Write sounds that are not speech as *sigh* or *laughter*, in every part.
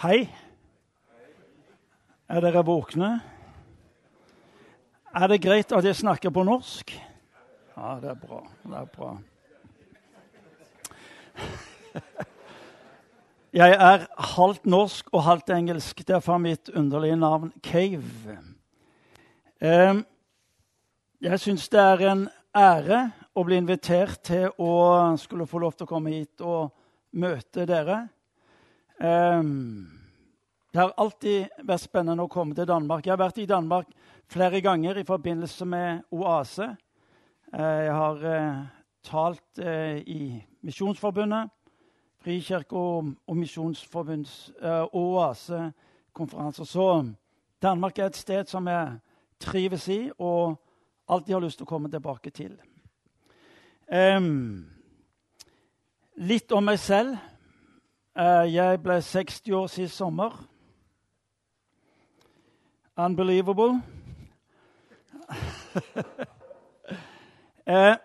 Hei. Er dere våkne? Er det greit at jeg snakker på norsk? Ja, det er bra. Det er bra. Jeg er halvt norsk og halvt engelsk. Derfor mitt underlige navn Cave. Jeg syns det er en ære å bli invitert til å skulle få lov til å komme hit og møte dere. Ehm, det har alltid vært spennende å komme til Danmark. Jeg har vært i Danmark flere ganger i forbindelse med Oase. Eh, jeg har eh, talt eh, i Misjonsforbundet, Frikirke og, og Misjonsforbunds Oase-konferanser. Så Danmark er et sted som jeg trives i og alltid har lyst til å komme tilbake til. Um, litt om meg selv. Uh, jeg ble 60 år sist sommer. Unbelievable. *laughs* Eh,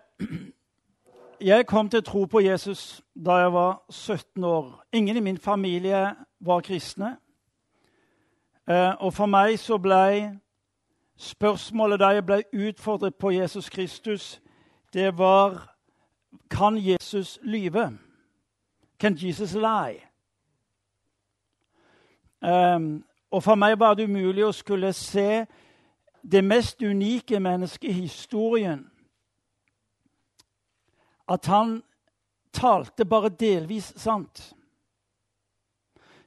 jeg kom til tro på Jesus da jeg var 17 år. Ingen i min familie var kristne. Eh, og for meg så ble spørsmålet da jeg ble utfordret på Jesus Kristus, det var Kan Jesus lyve? Can Jesus lie? Um, og for meg var det umulig å skulle se det mest unike mennesket i historien. At han talte bare delvis sant.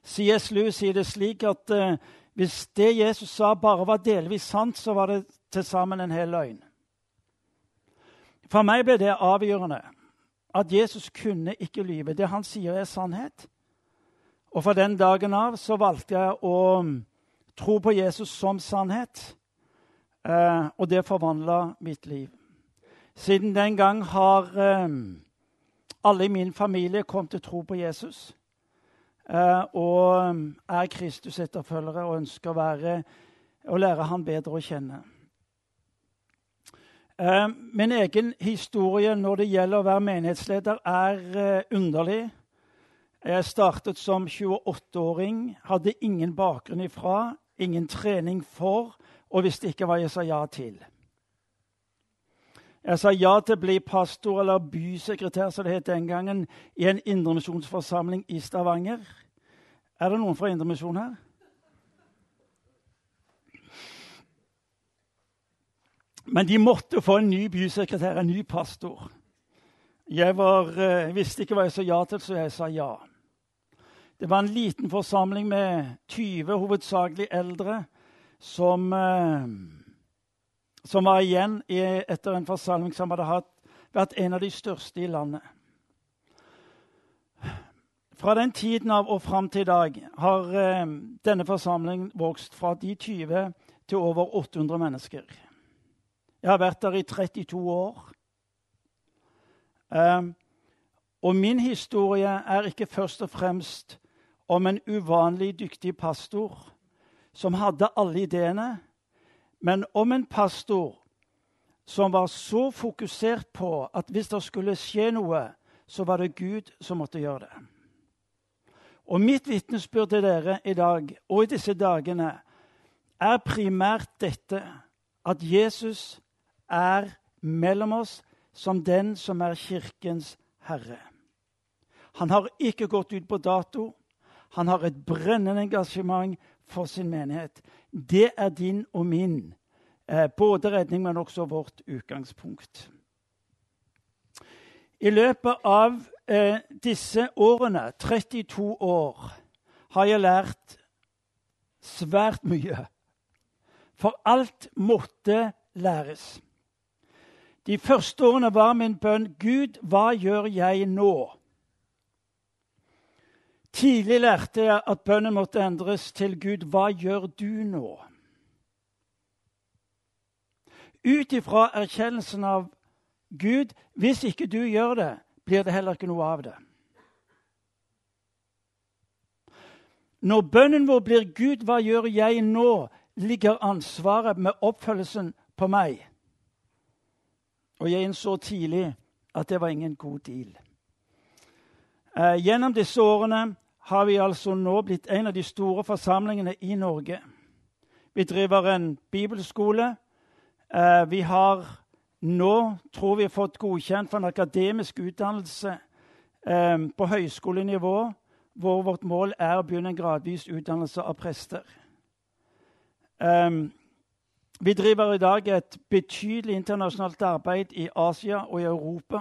C.S. Lewis sier det slik at uh, hvis det Jesus sa, bare var delvis sant, så var det til sammen en hel løgn. For meg ble det avgjørende at Jesus kunne ikke lyve. Det han sier, er sannhet. Og fra den dagen av så valgte jeg å tro på Jesus som sannhet. Eh, og det forvandla mitt liv. Siden den gang har eh, alle i min familie kommet til tro på Jesus. Eh, og eh, er Kristus-etterfølgere og ønsker å, være, å lære han bedre å kjenne. Eh, min egen historie når det gjelder å være menighetsleder, er eh, underlig. Jeg startet som 28-åring, hadde ingen bakgrunn ifra, ingen trening for, og visste ikke hva jeg sa ja til. Jeg sa ja til å bli pastor eller bysekretær, som det het den gangen, i en indremisjonsforsamling i Stavanger. Er det noen fra Indremisjon her? Men de måtte få en ny bysekretær, en ny pastor. Jeg var, eh, visste ikke hva jeg sa ja til, så jeg sa ja. Det var en liten forsamling med 20 hovedsakelig eldre som, eh, som var igjen etter en forsamling som hadde hatt, vært en av de største i landet. Fra den tiden av og fram til i dag har eh, denne forsamlingen vokst fra de 20 til over 800 mennesker. Jeg har vært der i 32 år. Um, og min historie er ikke først og fremst om en uvanlig dyktig pastor som hadde alle ideene, men om en pastor som var så fokusert på at hvis det skulle skje noe, så var det Gud som måtte gjøre det. Og mitt vitnesbyrd til dere i dag og i disse dagene er primært dette at Jesus er mellom oss som den som er Kirkens herre. Han har ikke gått ut på dato. Han har et brennende engasjement for sin menighet. Det er din og min eh, både redning, men også vårt utgangspunkt. I løpet av eh, disse årene, 32 år, har jeg lært svært mye. For alt måtte læres. De første årene var min bønn Gud, hva gjør jeg nå? Tidlig lærte jeg at bønnen måtte endres til Gud, hva gjør du nå? Ut ifra erkjennelsen av Gud, hvis ikke du gjør det, blir det heller ikke noe av det. Når bønnen vår blir 'Gud, hva gjør jeg nå?', ligger ansvaret med oppfølgelsen på meg. Og jeg innså tidlig at det var ingen god deal. Eh, gjennom disse årene har vi altså nå blitt en av de store forsamlingene i Norge. Vi driver en bibelskole. Eh, vi har nå, tror vi, fått godkjent for en akademisk utdannelse eh, på høyskolenivå, hvor vårt mål er å begynne en gradvis utdannelse av prester. Um, vi driver i dag et betydelig internasjonalt arbeid i Asia og i Europa.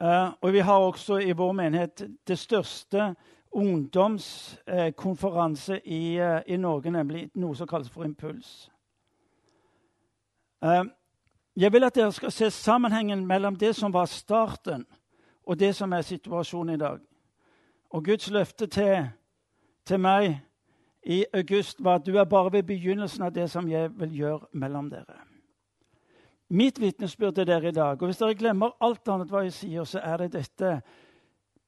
Uh, og vi har også i vår menighet det største ungdomskonferanse uh, i, uh, i, Norge, nemlig noe som kalles for Impuls. jeg vil at dere skal se sammenhengen mellom det som var starten, og det som er situasjonen i dag. Og Guds løfte til, til meg i august, var at du er bare ved begynnelsen av det som jeg vil gjøre mellom dere. Mitt vitnesbyrd til dere i dag, og hvis dere glemmer alt annet hva jeg sier, så er det dette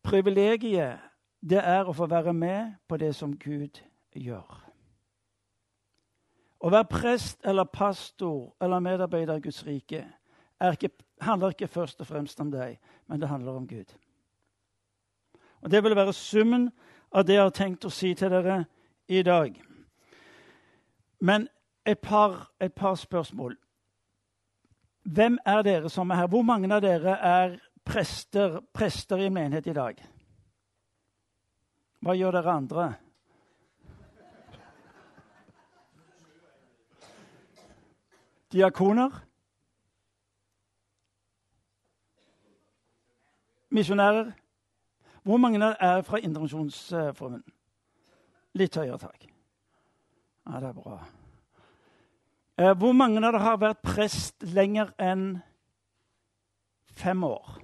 privilegiet det er å få være med på det som Gud gjør. Å være prest eller pastor eller medarbeider i Guds rike ikke, handler ikke først og fremst om deg, men det handler om Gud. Og Det vil være summen av det jeg har tenkt å si til dere i dag. Men et par, et par spørsmål. Hvem er dere som er her? Hvor mange av dere er prester, prester i menighet i dag? Hva gjør dere andre? Diakoner? Misjonærer? Hvor mange er fra Indremisjonsforbundet? Litt høyere, takk. Ja, det er bra. Eh, hvor mange av dere har vært prest lenger enn fem år?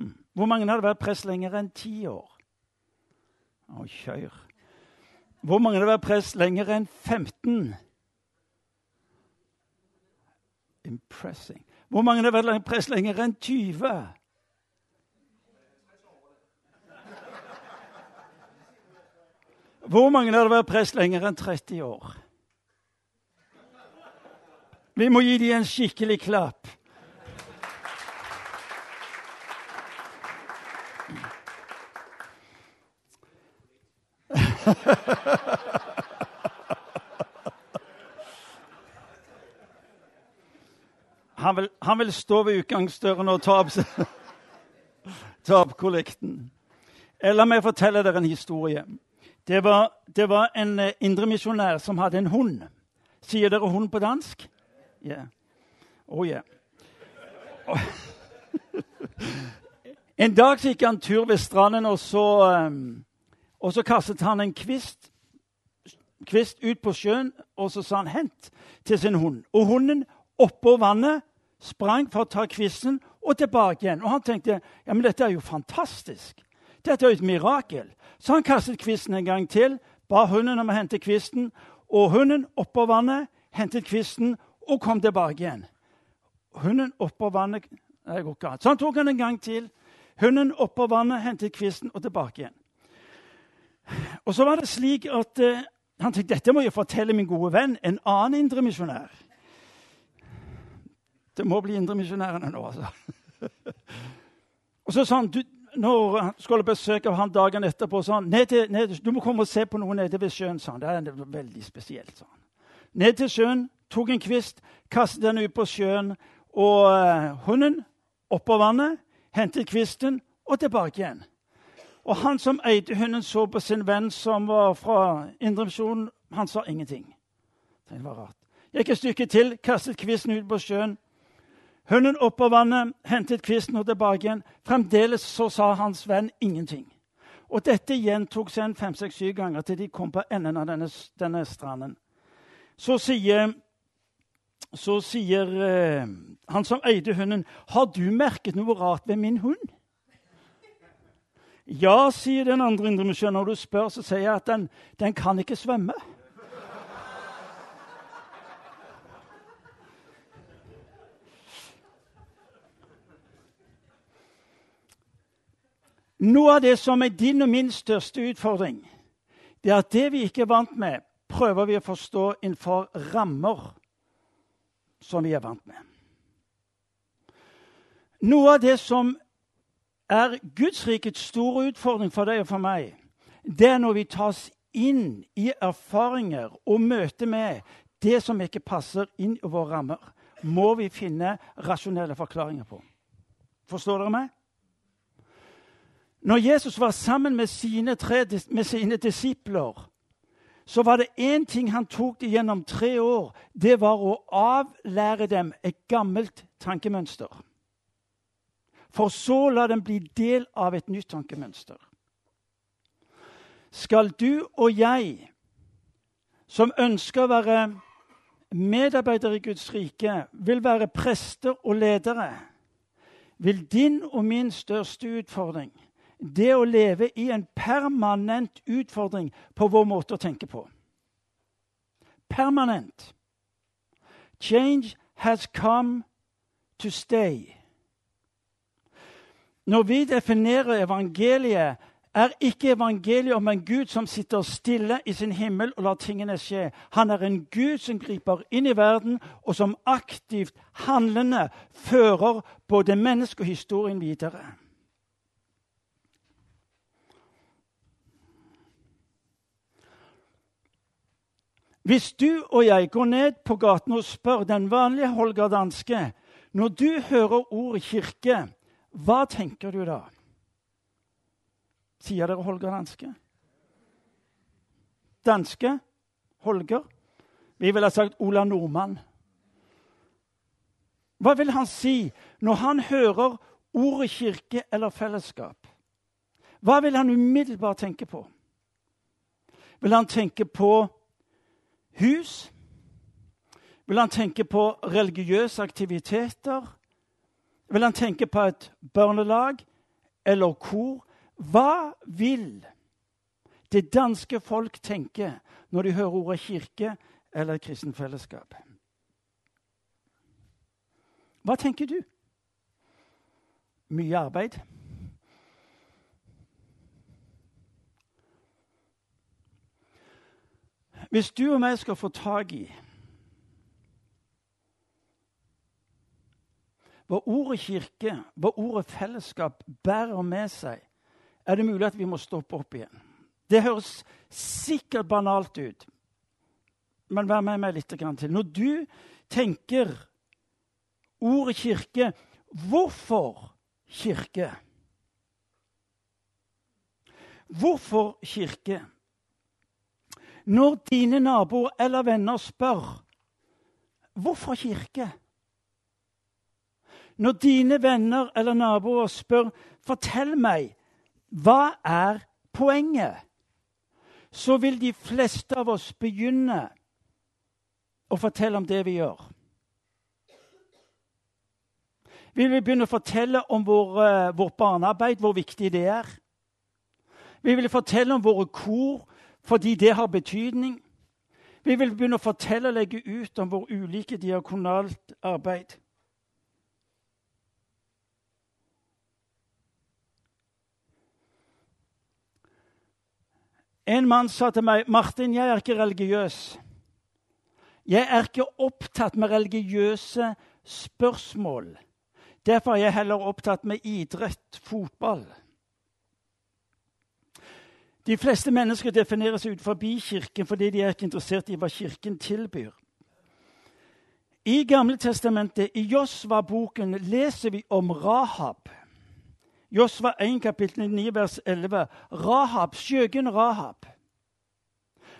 Hm. Hvor mange har vært prest lenger enn ti år? Å, kjør. Hvor mange har vært prest lenger enn 15? Impressing. Hvor mange har vært prest lenger enn 20? Hvor mange har vært prest lenger enn 30 år? Vi må gi dem en skikkelig klapp. Han vil, han vil, stå ved utgangsdøren og ta opp, *laughs* ta opp kollekten. La meg fortelle dere en historie. Det var, det var en eh, indremisjonær som hadde en hund. Sier dere hund på dansk? Yeah. Oh, yeah. en dag gikk han tur ved stranden, og så, um, og så kastet han en kvist, kvist, ut på sjøen, og så sa han 'hent' til sin hund. Og hunden oppå vannet sprang for å ta kvisten og tilbake igjen. Og han tenkte ja, men dette er jo fantastisk. Dette er jo et mirakel. Så han kastet kvisten en gang til, ba hunden om å hente kvisten. Og hunden oppå vannet hentet kvisten og kom tilbake igjen. Hunden oppå vannet det går an. Så han tok han en gang til. Hunden oppå vannet hentet kvisten og tilbake igjen. Og så var det slik at uh, han tenkte dette må jeg fortelle min gode venn, en annen indremisjonær. Det må bli indremisjonærene nå, altså. *laughs* og så sa han du, når han skulle besøke han dagen etterpå, sa han ned til, ned, du må komme og se på noe nede ved sjøen. sa han. Det er veldig spesielt, sa han. Ned til sjøen, tok en kvist, kastet den ut på sjøen. Og uh, hunden oppå vannet, hentet kvisten og tilbake igjen. Og han som eide hunden, så på sin venn som var fra Indremisjonen. Han sa ingenting. Det var rart. Gikk et stykke til, kastet kvisten ut på sjøen. Hunden opp av vannet, hentet kvisten og tilbake igjen. Fremdeles så sa hans venn ingenting. Og dette gjentok seg en fem-seks-syv ganger til de kom på enden av denne, denne stranden. Så sier, så sier eh, han som eide hunden, 'Har du merket noe rart ved min hund?' Ja, sier den andre indremisjonen. Når du spør, så sier jeg at den, den kan ikke svømme. Noe av det som er din og min største utfordring, det er at det vi ikke er vant med, prøver vi å forstå innenfor rammer som vi er vant med. Noe av det som er Guds rikets store utfordring for deg og for meg, det er når vi tas inn i erfaringer og møter med det som ikke passer inn i våre rammer, må vi finne rasjonelle forklaringer på. Forstår dere meg? Når Jesus var sammen med sine, tre, med sine disipler, så var det én ting han tok dem gjennom tre år. Det var å avlære dem et gammelt tankemønster. For så la dem bli del av et nytt tankemønster. Skal du og jeg, som ønsker å være medarbeidere i Guds rike, vil være prester og ledere, vil din og min største utfordring det å leve i en permanent utfordring på vår måte å tenke på. Permanent. Change has come to stay. Når vi definerer evangeliet, er ikke evangeliet om en Gud som sitter stille i sin himmel og lar tingene skje. Han er en Gud som griper inn i verden, og som aktivt handlende fører både mennesket og historien videre. Hvis du og jeg går ned på gaten og spør den vanlige Holger Danske Når du hører ordet kirke, hva tenker du da? Sier dere Holger Danske? Danske? Holger? Vi ville ha sagt Ola Nordmann. Hva vil han si når han hører ordet kirke eller fellesskap? Hva vil han umiddelbart tenke på? Vil han tenke på hus? Vil han tenke på religiøse aktiviteter? Vil han tenke på et børnelag eller kor? Hva vil det danske folk tenke når de hører ordet kirke eller kristen fellesskap? Hva tenker du? Mye arbeid? Hvis du og meg skal få tak i hva ordet kirke, hva ordet fellesskap bærer med seg, er det mulig at vi må stoppe opp igjen. Det høres sikkert banalt ut, men vær med meg litt til. Når du tenker ordet kirke, hvorfor kirke? Hvorfor kirke? Når dine naboer eller venner spør hvorfor kirke? Når dine venner eller naboer spør fortell meg hva er poenget, så vil de fleste av oss begynne å fortelle om det vi gjør. Vi vil begynne å fortelle om vår, uh, vårt barnearbeid, hvor viktig det er. Vi vil fortelle om våre kor, fordi det har betydning. Vi vil begynne å fortelle og legge ut om vår ulike diakonalt arbeid. En mann sa til meg, 'Martin, jeg er ikke religiøs.' 'Jeg er ikke opptatt med religiøse spørsmål.' Derfor er jeg heller opptatt med idrett, fotball. De fleste mennesker definerer seg ut forbi Kirken fordi de er ikke interessert i hva Kirken tilbyr. I Gamle Testamentet, i Josva-boken, leser vi om Rahab. Josva 1, kapittel 9, vers 11. Rahab, skjøgen Rahab.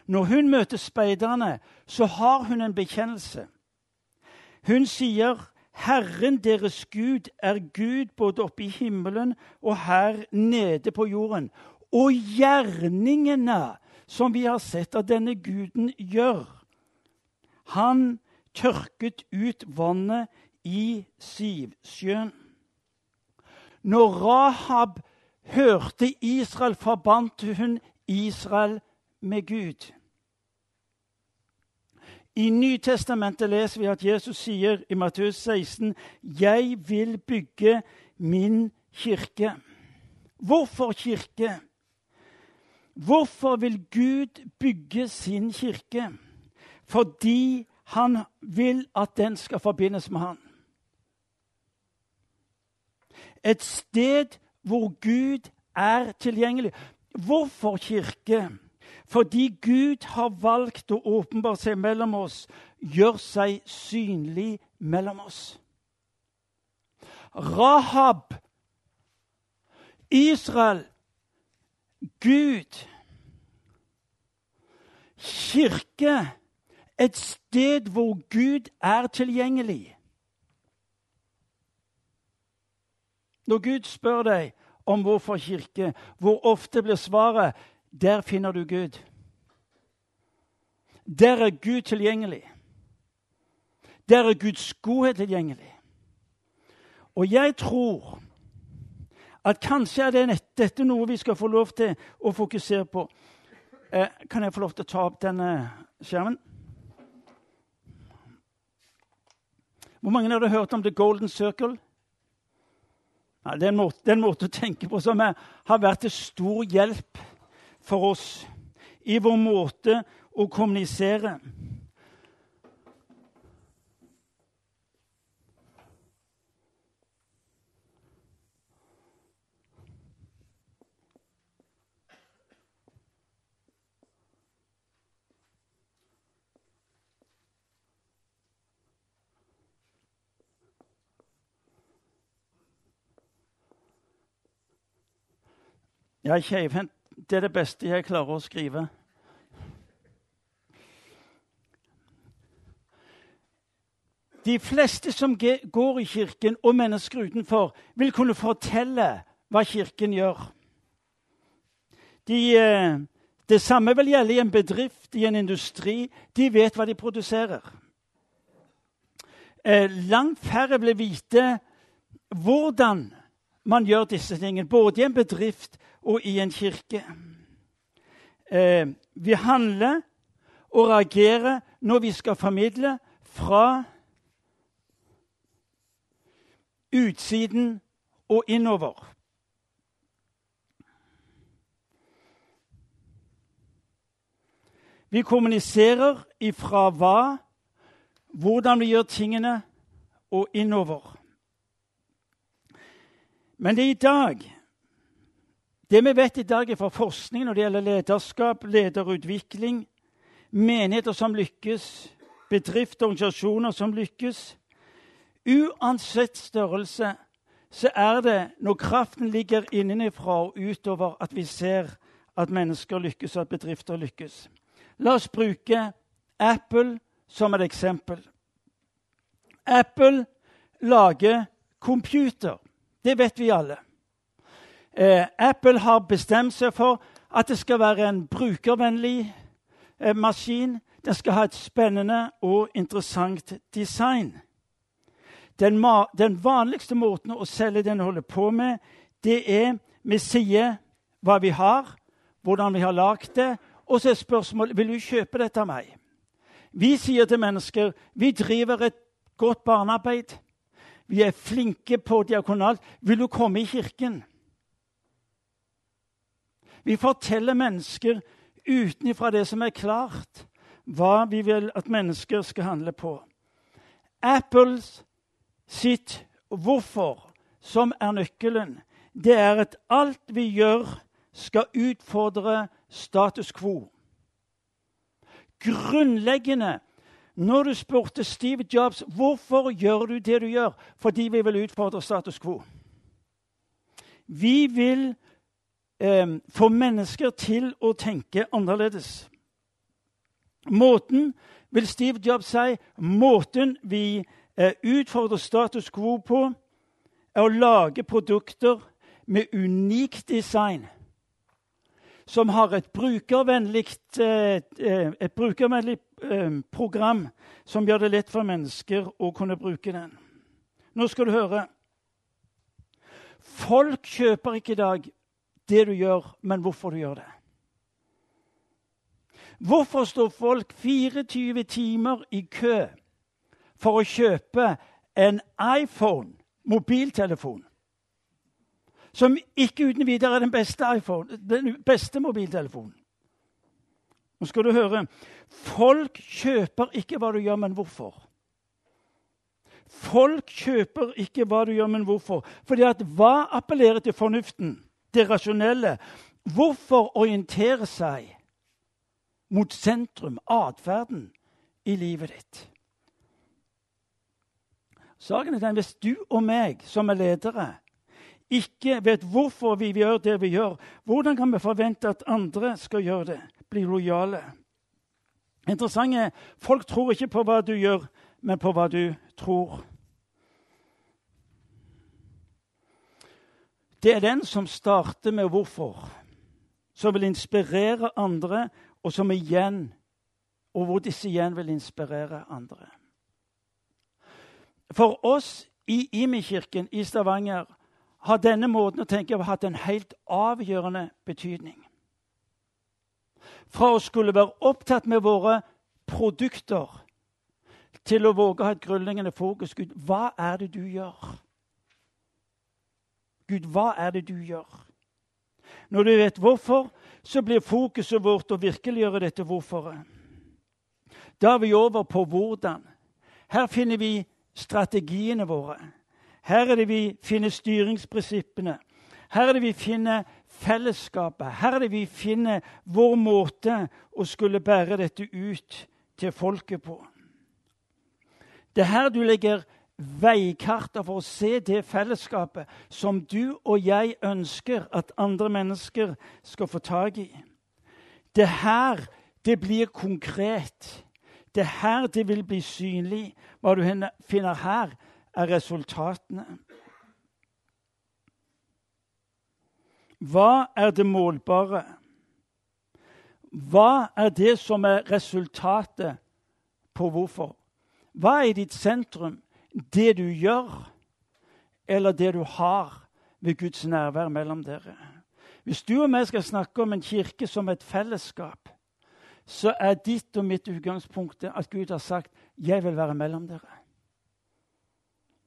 Når hun møter speiderne, så har hun en bekjennelse. Hun sier, 'Herren deres Gud er Gud både oppe i himmelen og her nede på jorden.' Og gjerningene som vi har sett at denne guden gjør. Han tørket ut vannet i Sivsjøen. Når Rahab hørte Israel, forbandt hun Israel med Gud. I Nytestamentet leser vi at Jesus sier i Matteus 16.: Jeg vil bygge min kirke. Hvorfor kirke? Hvorfor vil Gud bygge sin kirke? Fordi han vil at den skal forbindes med han. Et sted hvor Gud er tilgjengelig. Hvorfor kirke? Fordi Gud har valgt å åpenbare seg mellom oss, gjør seg synlig mellom oss. Rahab, Israel, Gud, kirke, et sted hvor Gud er tilgjengelig. Når Gud spør deg om hvorfor kirke, hvor ofte blir svaret der finner du Gud. Der er Gud tilgjengelig. Der er Guds godhet tilgjengelig. Og jeg tror at kanskje er det dette noe vi skal få lov til å fokusere på. Eh, kan jeg få lov til å ta opp denne skjermen? Hvor mange har hørt om The Golden Circle? Ja, det, er måte, det, er en måte, å tenke på som er, har vært til stor hjelp for oss i vår måte å kommunisere. Ja, keivhendt, det er det beste jeg klarer å skrive. De fleste som går i kirken, og mennesker utenfor, vil kunne fortelle hva Kirken gjør. De, eh, det samme vil gjelde i en bedrift, i en industri. De vet hva de produserer. Eh, langt færre vil vite hvordan man gjør disse tingene, både i en bedrift og i en kirke. Eh, vi handler og reagerer når vi skal formidle fra utsiden og innover. Vi kommuniserer ifra hva, hvordan vi gjør tingene, og innover. Men det er i dag Det vi vet i dag fra forskning når det gjelder lederskap, lederutvikling, menigheter som lykkes, bedrifter og organisasjoner som lykkes Uansett størrelse så er det når kraften ligger innenfra og utover, at vi ser at mennesker lykkes, og at bedrifter lykkes. La oss bruke Apple som et eksempel. Apple lager computer. Det vet vi alle. Eh, Apple har bestemt seg for at det skal være en brukervennlig eh, maskin. Den skal ha et spennende og interessant design. Den, den, vanligste måten å selge den holder på med, det er vi sier hva vi har, hvordan vi har lagd det, og så er spørsmålet vil du kjøpe dette av meg. Vi sier til mennesker vi driver et godt barnearbeid. Vi er flinke på diakonalt. Vil du komme i kirken? Vi forteller mennesker utenfra det som er klart, hva vi vil at mennesker skal handle på. Apples sitt hvorfor som er nøkkelen. Det er at alt vi gjør, skal utfordre status quo. Grunnleggende når du spurte Steve Jobs hvorfor gjør du det du gjør, fordi vi vil utfordre status quo. Vi vil eh, få mennesker til å tenke annerledes. Måten, vil Steve Jobs si, måten vi eh, utfordrer status quo på, er å lage produkter med unikt design som har et brukervennlig, eh, eh, et brukervennlig eh, program som gjør det lett for mennesker å kunne bruke den. Nå skal du høre. Folk kjøper ikke i dag det du gjør, men hvorfor du gjør det. Hvorfor står folk 24 timer i kø for å kjøpe en iPhone, mobiltelefon, som ikke uten videre er den beste iPhone, den beste mobiltelefonen. Nå skal du høre folk kjøper ikke hva du gjør, men hvorfor. Folk kjøper ikke hva du gjør, men hvorfor. Fordi at hva appellerer til fornuften? Det rasjonelle. Hvorfor orientere seg mot sentrum, atferden, i livet ditt? Saken er den, Hvis du og meg som er ledere, ikke vet hvorfor vi gjør det vi gjør, hvordan kan vi forvente at andre skal gjøre det? Bli lojale? Interessant er folk tror ikke på hva du gjør, men på hva du tror. Det er den som starter med hvorfor, som vil inspirere andre, og som igjen, og hvor disse igjen vil inspirere andre. For oss i Imi-kirken i Stavanger har denne måten å tenke på hatt en helt avgjørende betydning. Fra å skulle være opptatt med våre produkter til å våge å ha et grunnleggende fokus. Gud, hva er det du gjør? Gud, hva er det du gjør? Når du vet hvorfor, så blir fokuset vårt å virkeliggjøre dette hvorforet. Da er vi over på hvordan. Her finner vi strategiene våre. Her er det vi finner styringsprinsippene. Her er det vi finner fellesskapet. Her er det vi finner vår måte å skulle bære dette ut til folket på. Det er her du legger veikarter for å se det fellesskapet som du og jeg ønsker at andre mennesker skal få tak i. Det er her det blir konkret. Det er her det vil bli synlig. Hva du finner her, er resultatene. Hva er det målbare? Hva er det som er resultatet på hvorfor? Hva er ditt sentrum? Det du gjør, eller det du har ved Guds nærvær mellom dere? Hvis du og jeg skal snakke om en kirke som et fellesskap, så er ditt og mitt utgangspunkt at Gud har sagt 'Jeg vil være mellom dere'.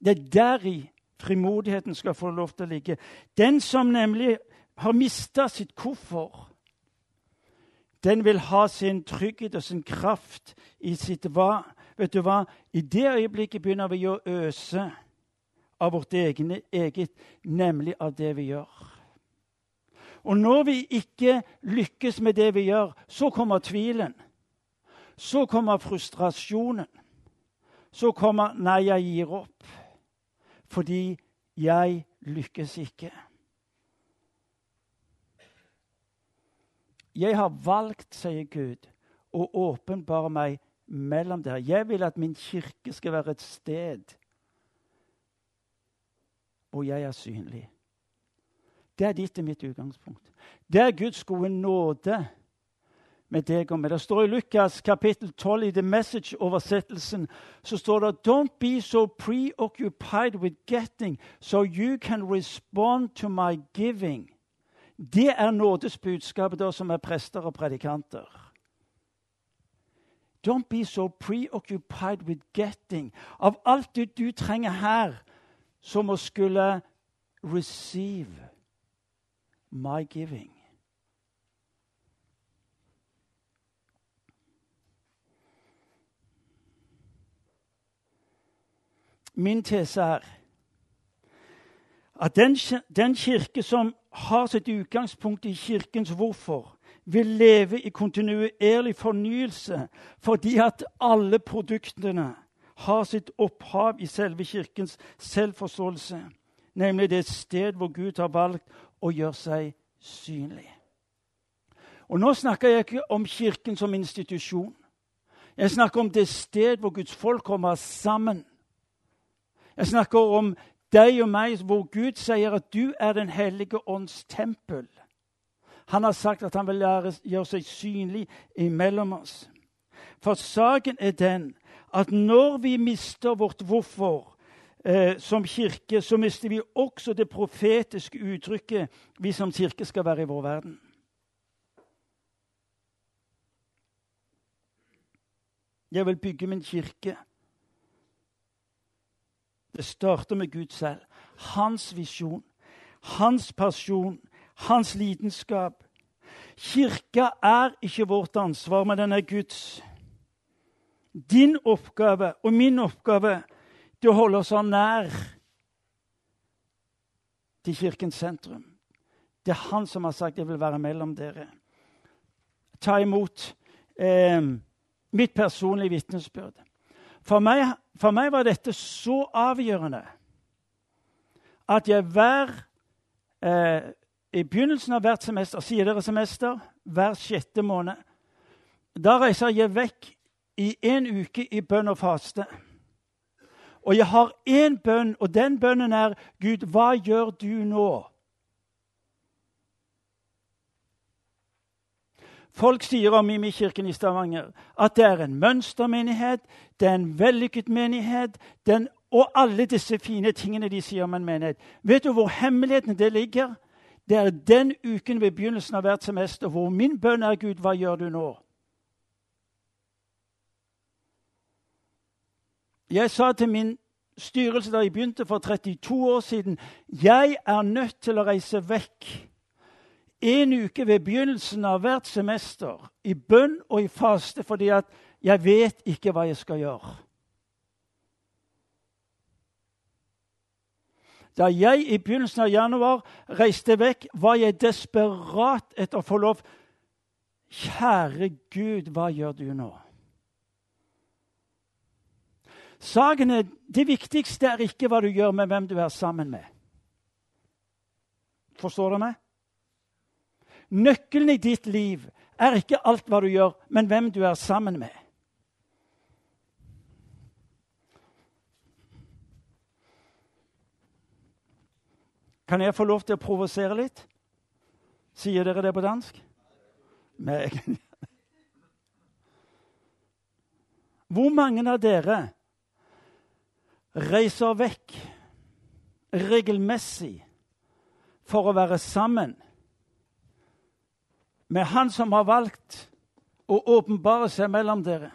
Det er deri frimodigheten skal få lov til å ligge. Den som nemlig har mista sitt hvorfor, den vil ha sin trygghet og sin kraft i sitt hva. Vet du hva? I det øyeblikket begynner vi å øse av vårt egne, eget, nemlig av det vi gjør. Og når vi ikke lykkes med det vi gjør, så kommer tvilen. Så kommer frustrasjonen. Så kommer 'nei, jeg gir opp' fordi jeg lykkes ikke. Jeg har valgt, sier Gud, å åpenbare meg mellom dere. Jeg vil at min kirke skal være et sted hvor jeg er synlig. Det er ditt og mitt utgangspunkt. Det er Guds gode nåde med deg og meg. Det står i Lukas kapittel 12 i The Message-oversettelsen så står det Don't be so preoccupied with getting so you can respond to my giving. Det er nådesbudskapet som er prester og predikanter. Don't be so preoccupied with getting. Av alt det du trenger her, som å skulle receive my giving. Min tese er at den, den, kirke som har sitt utgangspunkt i Kirkens hvorfor, vil leve i kontinuerlig fornyelse fordi at alle produktene har sitt opphav i selve Kirkens selvforståelse, nemlig det sted hvor Gud har valgt å gjøre seg synlig. Og Nå snakker jeg ikke om Kirken som institusjon. Jeg snakker om det sted hvor Guds folk kommer sammen jeg snakker om deg og meg, hvor Gud sier at du er Den hellige ånds tempel. Han har sagt at han vil gjøre seg synlig imellom oss. For saken er den at når vi mister vårt hvorfor eh, som kirke, så mister vi også det profetiske uttrykket vi som kirke skal være i vår verden. Jeg vil bygge min kirke det starter med Gud selv. Hans visjon, hans pasjon, hans lidenskap. Kirka er ikke vårt ansvar, men den er Guds. Din oppgave og min oppgave er å holde oss nær til kirkens sentrum. Det er han som har sagt 'jeg vil være mellom dere'. Ta imot eh, mitt personlige vitnesbyrd. For meg, for meg var dette så avgjørende at jeg hver eh, I begynnelsen av hvert semester, sier dere semester, hver sjette måned, da reiser jeg vekk i en uke i bønn og faste. Og jeg har én bønn, og den bønnen er Gud, hva gjør du nå? Folk sier om Mimikirken i Stavanger at det er en mønstermenighet, det er en vellykket menighet, den, og alle disse fine tingene de sier om en menighet. Vet du hvor hemmeligheten det ligger? Det er den uken ved begynnelsen av hvert semester hvor min bønn er Gud, hva gjør du nå? Jeg sa til min styrelse da jeg begynte for 32 år siden jeg er nødt til å reise vekk en uke ved begynnelsen av hvert semester i bønn og i faste fordi at jeg vet ikke hva jeg skal gjøre. Da jeg i begynnelsen av januar reiste vekk, var jeg desperat etter å få lov Kjære Gud, hva gjør du nå? Saken er, Det viktigste er ikke hva du gjør, med hvem du er sammen med. Forstår du meg? Nøkkelen i ditt liv er ikke alt hva du gjør, men hvem du er sammen med. Kan jeg få lov til å provosere litt? Sier dere det på dansk? Nei. *laughs* Hvor mange av dere reiser vekk regelmessig for å være sammen med Han som har valgt å åpenbare seg mellom dere,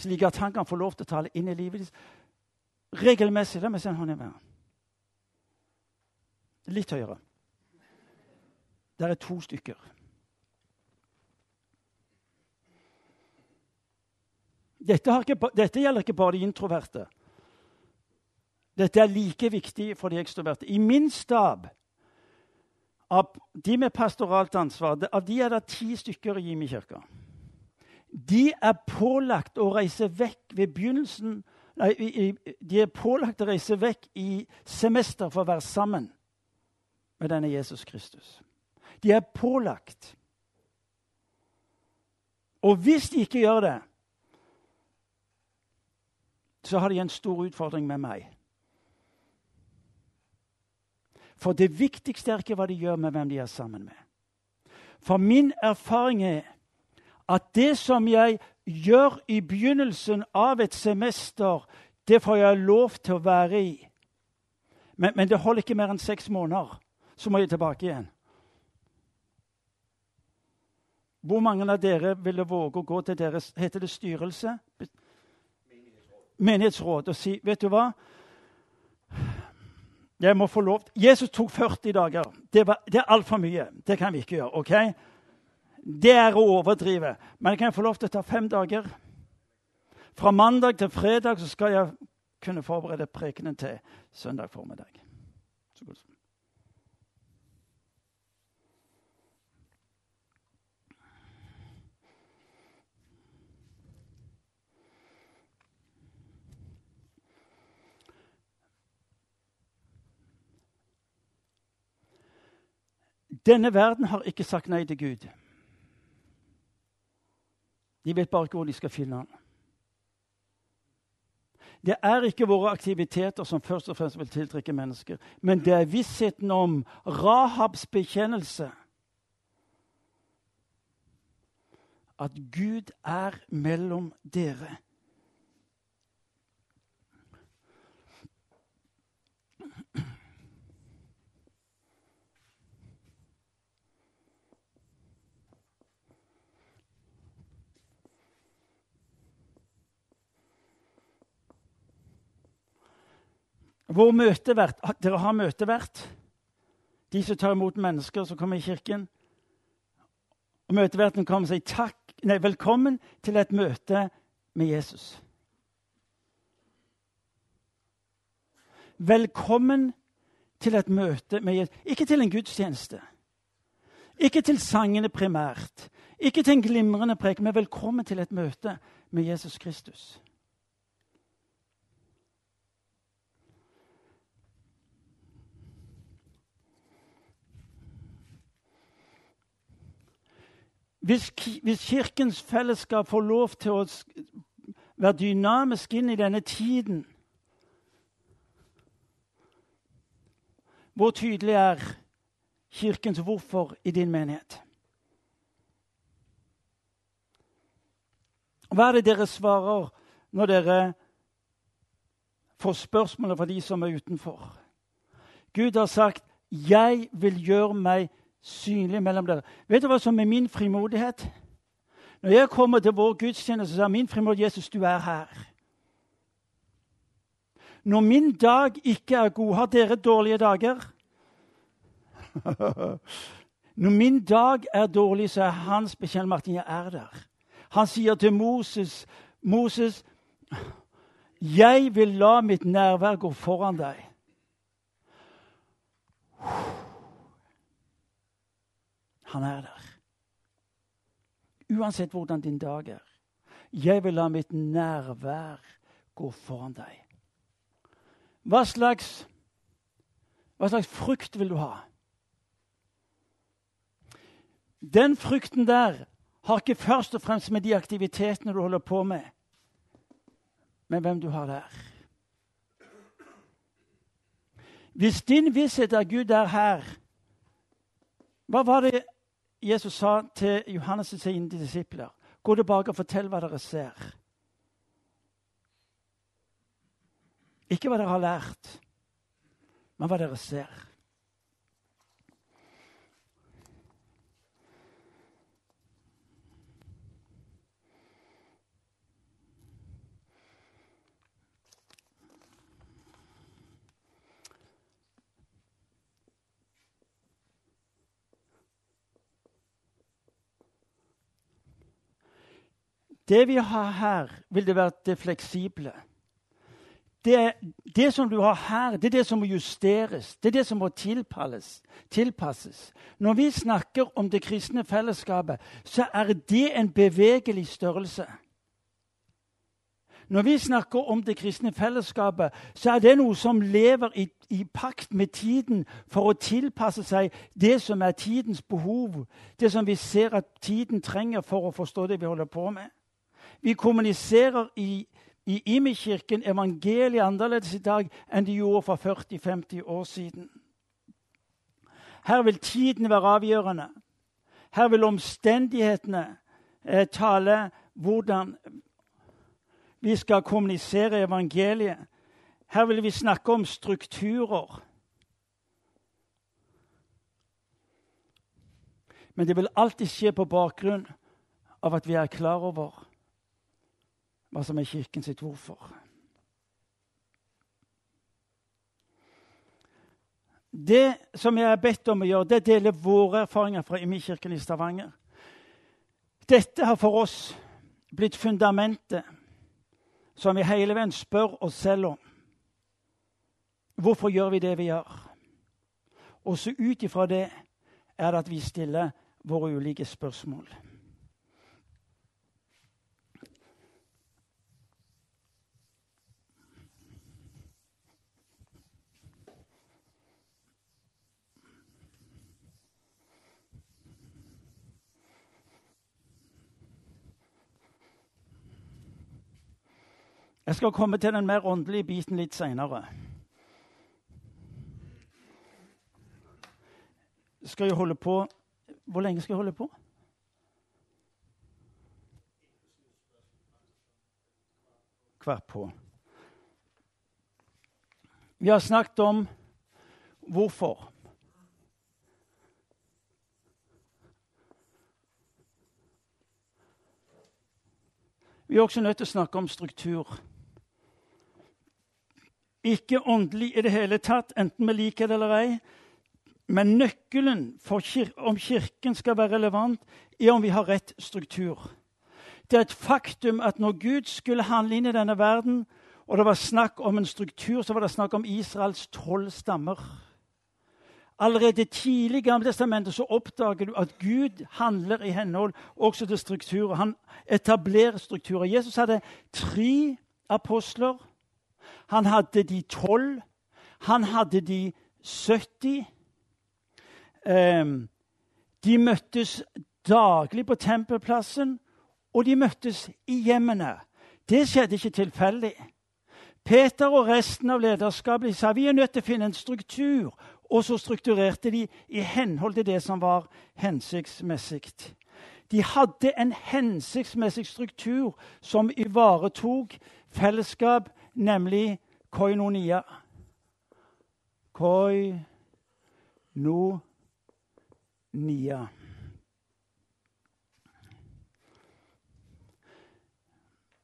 slik at han kan få lov til å tale inn i livet deres? Regelmessig. La meg se en hånd i været. Litt høyere. Der er to stykker. Dette, ikke, dette, gjelder ikke bare de introverte. Dette er like viktig for de ekstroverte. I min stab, av de med pastoralt ansvar, av de er det ti stykker i Jimi kirka. De er pålagt å reise vekk ved begynnelsen nei, De er pålagt å reise vekk i semester for å være sammen med denne Jesus Kristus. De er pålagt. Og hvis de ikke gjør det, så har de en stor utfordring med meg. For det viktigste er ikke hva de gjør, med hvem de er sammen med. For min erfaring er at det som jeg gjør i begynnelsen av et semester, det får jeg lov til å være i. Men, men det holder ikke mer enn seks måneder. Så må jeg tilbake igjen. Hvor mange av dere ville våge å gå til deres Heter det styrelse? menighetsråd og si vet du hva? Jeg må få lov. Jesus tok 40 dager. Det, var, det er altfor mye. Det kan vi ikke gjøre. ok? Det er å overdrive. Men jeg kan få lov til å ta fem dager. Fra mandag til fredag så skal jeg kunne forberede prekenen til søndag formiddag. Så godt. Denne verden har ikke sagt nei til Gud. De vet bare ikke hvor de skal finne han. Det er ikke våre aktiviteter som først og fremst vil tiltrekke mennesker, men det er vissheten om Rahabs bekjennelse. At Gud er mellom dere. Vår møtevert Dere har møtevert. De som tar imot mennesker som kommer i kirken. Og Møteverten kommer og sier takk, nei, velkommen til et møte med Jesus. Velkommen til et møte med Jesus. Ikke til en gudstjeneste. Ikke til sangene primært. Ikke til en glimrende prek, men velkommen til et møte med Jesus Kristus. Hvis, hvis, Kirkens fellesskap får lov til å være dynamisk inn i denne tiden Hvor tydelig er Kirkens hvorfor i din menighet? Hva er det dere svarer når dere får spørsmålet fra de som er utenfor? Gud har sagt 'Jeg vil gjøre meg synlig mellom dere. Vet du hva som er min frimodighet? Når jeg kommer til vår gudstjeneste, så er min frimodighet Jesus, du er her. Når min dag ikke er god, har dere dårlige dager? *laughs* Når min dag er dårlig, så er hans bekjent Martin, jeg er der. Han sier til Moses, 'Moses, jeg vil la mitt nærvær gå foran deg.' Han er der. Uansett hvordan din dag er. Jeg vil la mitt nærvær gå foran deg. Hva slags, hva slags frukt vil du ha? Den frukten der har ikke først og fremst med de aktivitetene du holder på med, men hvem du har der. Hvis din visshet er Gud er her Hva var det Jesus sa til Johannes' sine disipler, gå tilbake og fortell hva dere ser. Ikke hva dere har lært, men hva dere ser. Det vi har her, vil det være det fleksible. Det, det, som du har her, det er det som må justeres, det er det som må tilpasses. Når vi snakker om det kristne fellesskapet, så er det en bevegelig størrelse. Når vi snakker om det kristne fellesskapet, så er det noe som lever i, i, pakt med tiden for å tilpasse seg det som er tidens behov, det som vi ser at tiden trenger for å forstå det vi holder på med. Vi kommuniserer i, i Imi-kirken evangeliet annerledes i dag enn de gjorde for 40-50 år siden. Her vil tiden være avgjørende. Her vil omstendighetene eh, tale hvordan vi skal kommunisere evangeliet. Her vil vi snakke om strukturer. Men det vil alltid skje på bakgrunn av at vi er klar over hva som er Kirken sitt hvorfor. Det som jeg er bedt om å gjøre, det er å dele våre erfaringer fra Imikirken i Stavanger. Dette har for oss blitt fundamentet som vi hele veien spør oss selv om. Hvorfor gjør vi det vi gjør? Og så ut ifra det er det at vi stiller våre ulike spørsmål. Jeg skal komme til den mer åndelige biten litt seinere. Skal jeg holde på Hvor lenge skal jeg holde på? Hver på. Vi har snakket om hvorfor. Vi er også nødt til å snakke om struktur. Ikke åndelig i det hele tatt, enten vi liker det eller ei. Men nøkkelen for kir om Kirken skal være relevant, er om vi har rett struktur. Det er et faktum at når Gud skulle handle inn i denne verden og det var snakk om en struktur, så var det snakk om Israels tolv stammer. Allerede tidlig i Gamle testamentet så oppdager du at Gud handler i henhold også til strukturer. Han etablerer strukturer. Jesus hadde tre apostler. Han hadde de tolv. Han hadde de 70. Um, de møttes daglig på tempelplassen, og de møttes i hjemmene. Det skjedde ikke tilfeldig. Peter og resten av lederskapet sa vi er nødt til å finne en struktur. Og så strukturerte de i henhold til det som var hensiktsmessig. De hadde en hensiktsmessig struktur som ivaretok fellesskap, nemlig koinonia. Koinonia.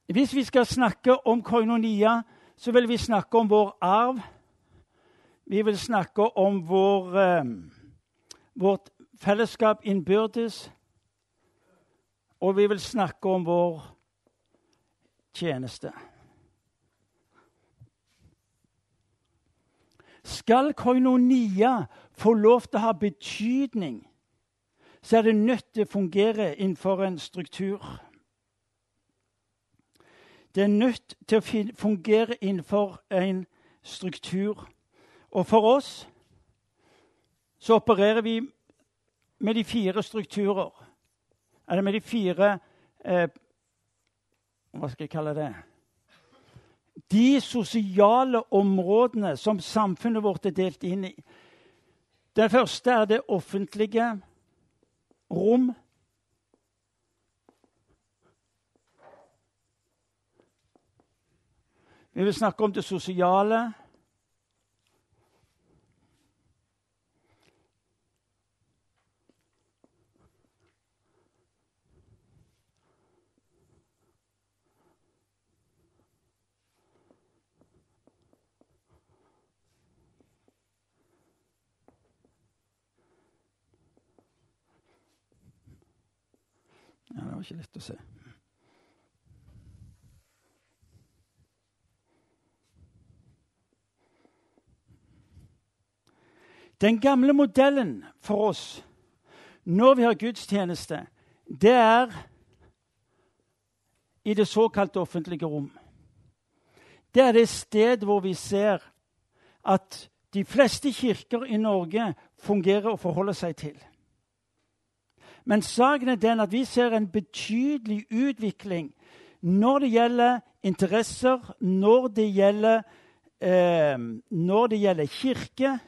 Hvis vi skal snakke om koinonia, så vil vi snakke om vår arv. Vi vil snakke om vår, eh, vårt fellesskap innbyrdes. Og vi vil snakke om vår tjeneste. Skal koinonia få lov til å ha betydning, så er det nødt til å fungere innenfor en struktur. Det er nødt til å fungere innenfor en struktur. Og for oss så opererer vi med de fire strukturer. Eller med de fire eh, Hva skal jeg kalle det? De sosiale områdene som samfunnet vårt er delt inn i. Det første er det offentlige rom. Vi vil snakke om det sosiale. Var ikke lett å se. Den gamle modellen for oss når vi har gudstjeneste, det er i det såkalte offentlige rom. Det er det sted hvor vi ser at de fleste kirker i Norge fungerer og forholder seg til. Men saken er den at vi ser en betydelig utvikling når det gjelder interesser, når det gjelder, eh, når det gjelder kirke,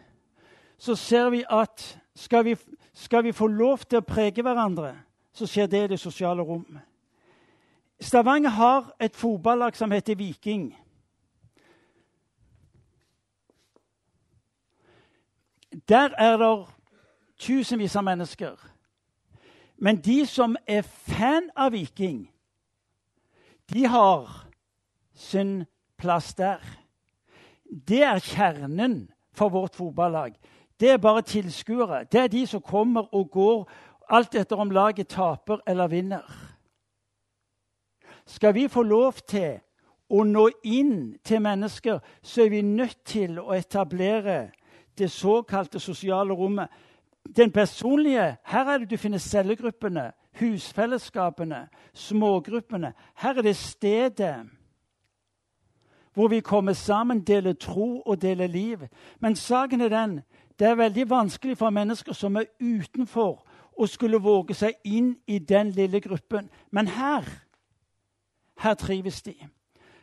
så ser vi at skal vi, skal vi få lov til å prege hverandre, så skjer det i det sosiale rom. Stavanger har et fotballag som heter Viking. Der er det tusenvis av mennesker. Men de som er fan av Viking, de har sin plass der. Det er kjernen for vårt fotballag. Det er bare tilskuere. Det er de som kommer og går, alt etter om laget taper eller vinner. Skal vi få lov til å nå inn til mennesker, så er vi nødt til å etablere det såkalte sosiale rommet. Den personlige Her er det du finner cellegruppene, husfellesskapene, smågruppene. Her er det stedet hvor vi kommer sammen, deler tro og deler liv. Men saken er den det er veldig vanskelig for mennesker som er utenfor, å skulle våge seg inn i den lille gruppen. Men her her trives de.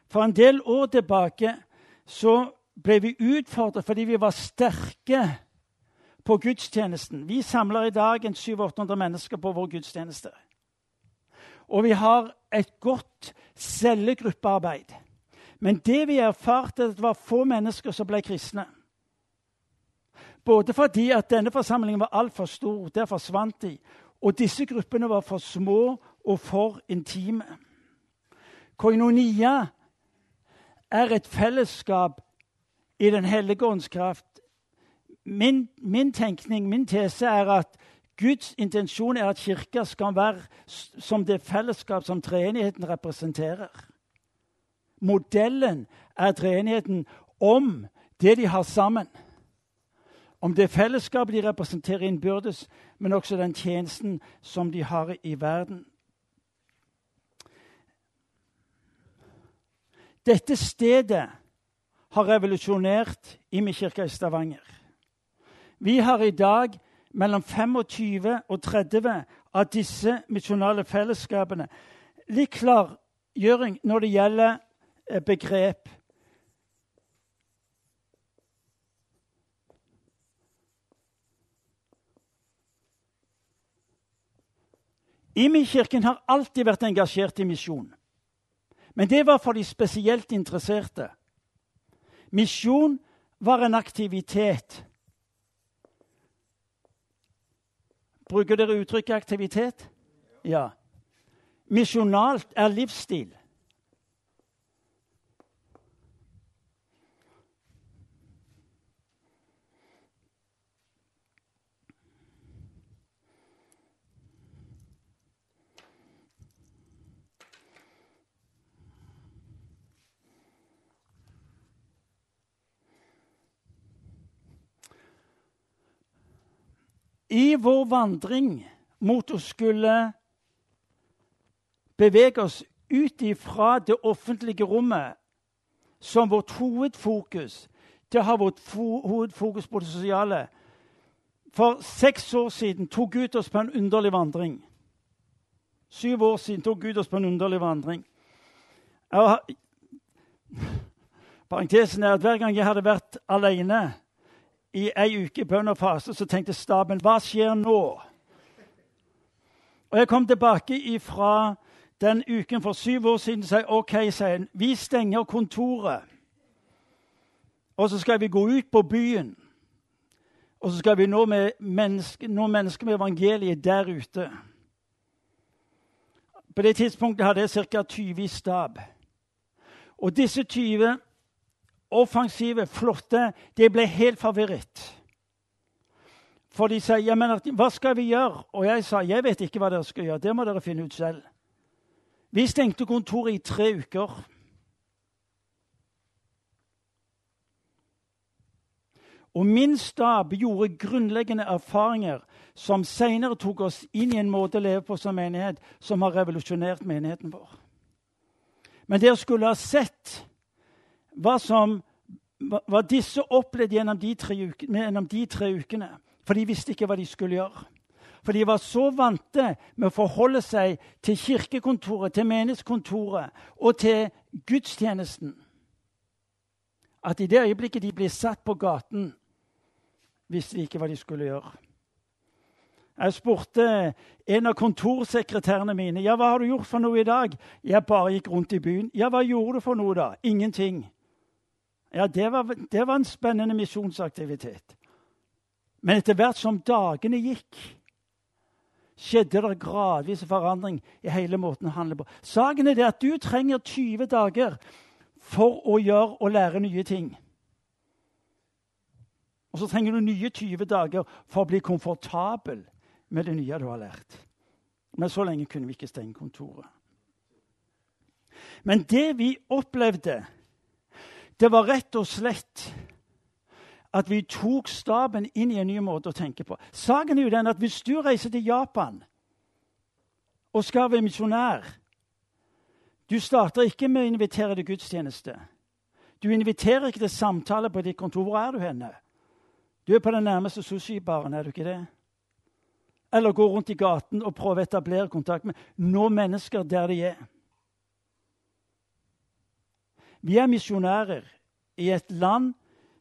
For en del år tilbake så ble vi utfordret fordi vi var sterke på gudstjenesten. Vi samler i dag en 700-800 mennesker på vår gudstjeneste. Og vi har et godt cellegruppearbeid. Men det vi erfarte, at det var få mennesker som ble kristne. Både fordi at denne forsamlingen var altfor stor, der forsvant de. Og disse gruppene var for små og for intime. Koinonia er et fellesskap i Den hellige ånds. Min, min, tenkning, min tese, er at Guds intensjon er at Kirka skal være som det fellesskap som treenigheten representerer. Modellen er treenigheten om det de har sammen. Om det fellesskapet de representerer innbyrdes, men også den tjenesten som de har i verden. Dette stedet har revolusjonert Imi-kirka i Stavanger. Vi har i dag mellom 25 og 30 av disse misjonale fellesskapene. Litt klargjøring når det gjelder eh, begrep. Imi-kirken har alltid vært engasjert i misjon. Men det var for de spesielt interesserte. Misjon var en aktivitet. Bruker dere uttrykket aktivitet? Ja. Misjonalt er livsstil. I vår vandring mot å skulle bevege oss ut ifra det offentlige rommet som vårt hovedfokus til å ha vårt hovedfokus på det sosiale For seks år siden tok Gud oss på en underlig vandring. Syv år siden tok Gud oss på en underlig vandring. *laughs* Parentesen er at Hver gang jeg hadde vært alene i ei uke bønn og fase, så tenkte staben hva skjer nå? Og Jeg kom tilbake fra den uken for syv år siden og sa OK, sier vi stenger kontoret. Og så skal vi gå ut på byen. Og så skal vi nå, menneske, nå mennesker med evangeliet der ute. På det tidspunktet hadde jeg ca. 20 i stab. Og disse 20 offensive, flotte. De ble helt forvirret. For de sier, ja, men, 'Hva skal vi gjøre?' Og jeg sa 'Jeg vet ikke hva dere skal gjøre. Det må dere finne ut selv'. Vi stengte kontoret i tre uker. Og min stab gjorde grunnleggende erfaringer som senere tok oss inn i en måte å leve på som menighet som har revolusjonert menigheten vår. Men dere skulle ha sett hva, som, hva disse opplevde gjennom de, uke, gjennom de tre ukene. For de visste ikke hva de skulle gjøre. For de var så vante med å forholde seg til kirkekontoret, til menighetskontoret og til gudstjenesten at i det øyeblikket de ble satt på gaten, visste de ikke hva de skulle gjøre. Jeg spurte en av kontorsekretærene mine ja, hva har du gjort for noe i dag. Jeg bare gikk rundt i byen. Ja, hva gjorde du for noe da? Ingenting. Ja, det var, det var en spennende misjonsaktivitet. Men etter hvert som dagene gikk, skjedde det gradvis forandring i hele måten å handle på. Saken er det at du trenger 20 dager for å gjøre og lære nye ting. Og så trenger du nye 20 dager for å bli komfortabel med det nye du har lært. Men så lenge kunne vi ikke stenge kontoret. Men det vi opplevde det var rett og slett at vi tok staben inn i en ny måte å tenke på. Saken er jo den at hvis du reiser til Japan og skal være misjonær Du starter ikke med å invitere til gudstjeneste. Du inviterer ikke til samtale på ditt kontor. Hvor er du henne? Du er på den nærmeste sushibaren, er du ikke det? Eller går rundt i gaten og prøver å etablere kontakt med nå mennesker der de er. Vi er misjonærer i et land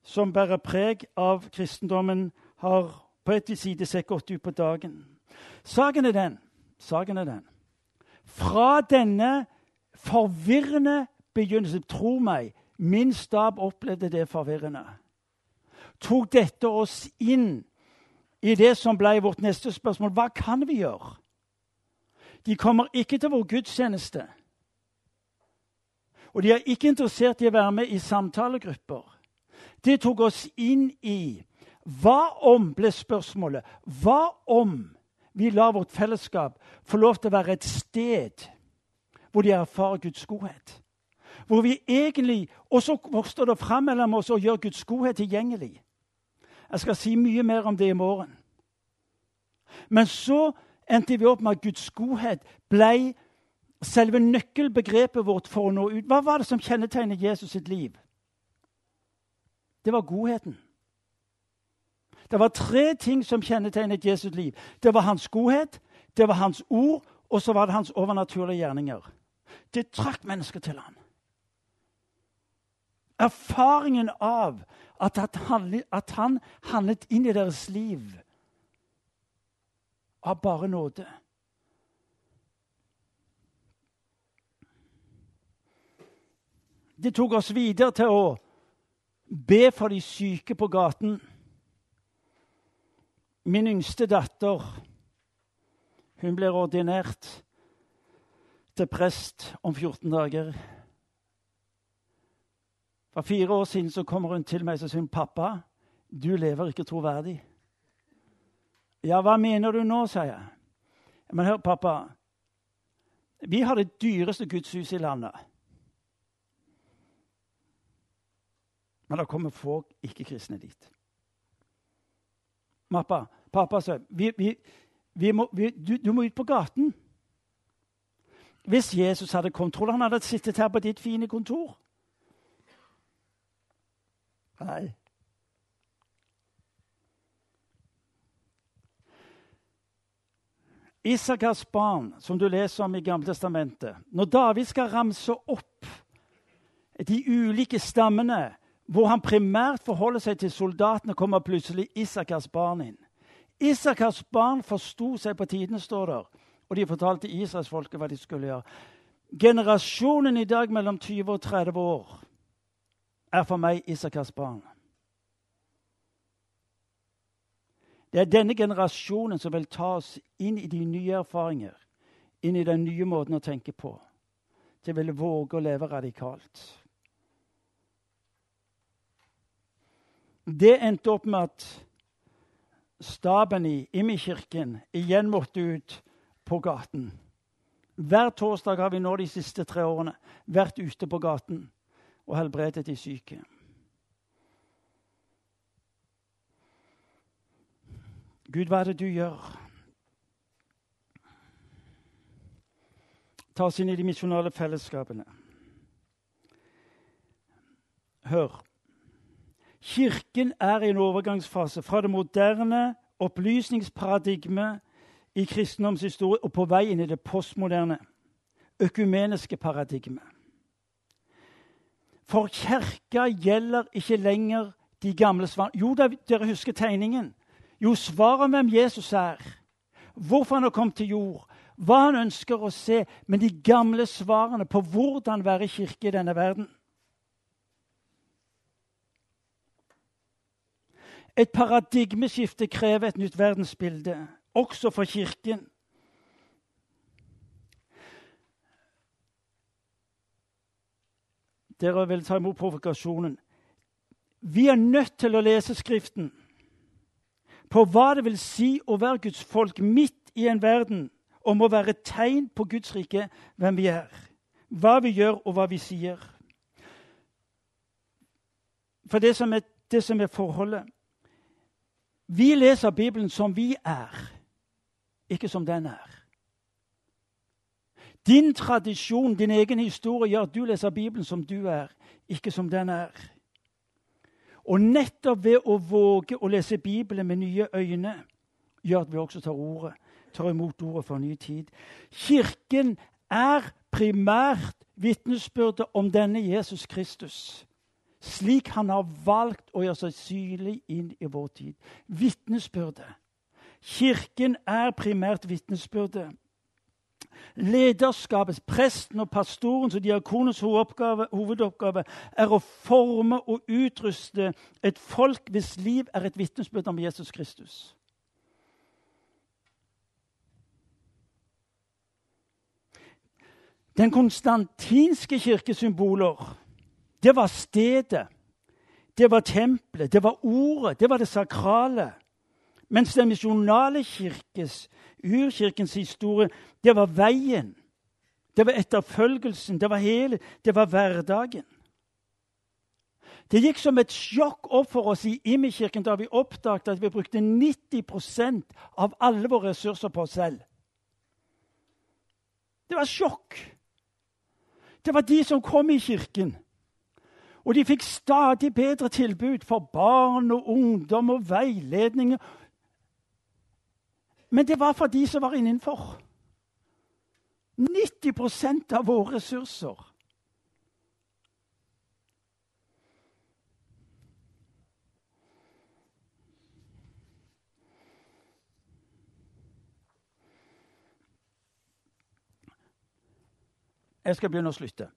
som bærer preg av kristendommen, har på et side sett godt ut på dagen. Saken er den, saken er den. Fra denne forvirrende begynnelse Tro meg, min stab opplevde det forvirrende. Tok dette oss inn i det som ble vårt neste spørsmål. Hva kan vi gjøre? De kommer ikke til vår gudstjeneste. Og de er ikke interessert i å være med i samtalegrupper. Det tok oss inn i Hva om, ble spørsmålet. Hva om vi lar vårt fellesskap få lov til å være et sted hvor de erfarer Guds godhet? hvor vi egentlig også vokser det fram mellom oss og gjør Guds godhet tilgjengelig. Jeg skal si mye mer om det i morgen. Men så endte vi opp med at Guds godhet ble selve nøkkelbegrepet vårt for å nå ut. Hva var det som kjennetegnet Jesus sitt liv? Det var godheten. Det var tre ting som kjennetegnet Jesus liv. Det var hans godhet, det var hans ord, og så var det hans overnaturlige gjerninger. Det trakk mennesker til ham. Erfaringen av at, at han handlet inn i deres liv av bare nåde. Det tok oss videre til å be for de syke på gaten. Min yngste datter hun blir ordinert til prest om 14 dager. For fire år siden så kommer hun til meg og sier 'Pappa, du lever ikke troverdig'. 'Ja, hva mener du nå?' sier jeg. 'Men hør, pappa. Vi har det dyreste gudshuset i landet.' Men det kommer folk ikke-kristne dit. Mappa, pappa sa vi, vi, vi må, du, du, må ut på gaten. Hvis Jesus hadde kontroll, han hadde sittet her på ditt fine kontor? Nei. Isakars barn, som du leser om i Gamle Testamentet Når David skal ramse opp de ulike stammene hvor han primært forholder seg til soldatene, kommer plutselig Isakars barn inn. Isakars barn forsto seg på tiden, står der, og de fortalte israelsfolket hva de skulle gjøre. Generasjonen i dag mellom 20 og 30 år er for meg Isakars barn. Det er denne generasjonen som vil ta oss inn i de nye erfaringer, inn i den nye måten å tenke på. De vil våge å leve radikalt. Det endte opp med at staben i Immi-kirken igjen måtte ut på gaten. Hver torsdag har vi nå de siste tre årene vært ute på gaten og helbredet de syke. Gud, hva er det du gjør? Ta oss inn i de misjonale fellesskapene. Hør. Kirken er i en overgangsfase fra det moderne opplysningsparadigmet i kristendomshistorie og på vei inn i det postmoderne økumeniske paradigmet. For kirka gjelder ikke lenger de gamle svarene. Jo, dere husker tegningen. Jo, svaret om hvem Jesus er, hvorfor han har kommet til jord, hva han ønsker å se, men de gamle svarene på hvordan være kirke i denne verden. Et paradigmeskifte krever et nytt verdensbilde, også for Kirken. Dere vil ta imot provokasjonen. Vi er nødt til å lese Skriften på hva det vil si å være Guds folk midt i en verden og må være tegn på Guds rike hvem vi er, hva vi gjør, og hva vi sier. For det som er, det som er forholdet vi leser Bibelen som vi er, ikke som den er. Din tradisjon, din egen historie, gjør at du leser Bibelen som du er, ikke som den er. Og nettopp ved å våge å lese Bibelen med nye øyne, gjør at vi også tar ordet, tar imot ordet for en ny tid. Kirken er primært vitnesbyrdet om denne Jesus Kristus slik han har valgt å gjøre seg synlig inn i vår tid. Vitnesbyrdet. Kirken er primært vitnesbyrdet. Lederskapet, presten og pastorens og diakonens hovedoppgave, er å forme og utruste et folk hvis liv er et vitnesbyrd om Jesus Kristus. Den konstantinske kirkesymboler det var stedet, det var tempelet, det var ordet, det var det sakrale. Mens den misjonale kirkes, urkirkens historie, det var veien Det var etterfølgelsen. Det var hele, det var hverdagen. Det gikk som et sjokk opp for oss i Imi-kirken da vi oppdaget at vi brukte 90% av alle våre ressurser på oss selv. Det var sjokk. Det var de som kom i kirken. Og de fikk stadig bedre tilbud for barn og ungdom og veiledning. Men det var for de som var innenfor. 90% av våre ressurser. Jeg skal begynne å slutte.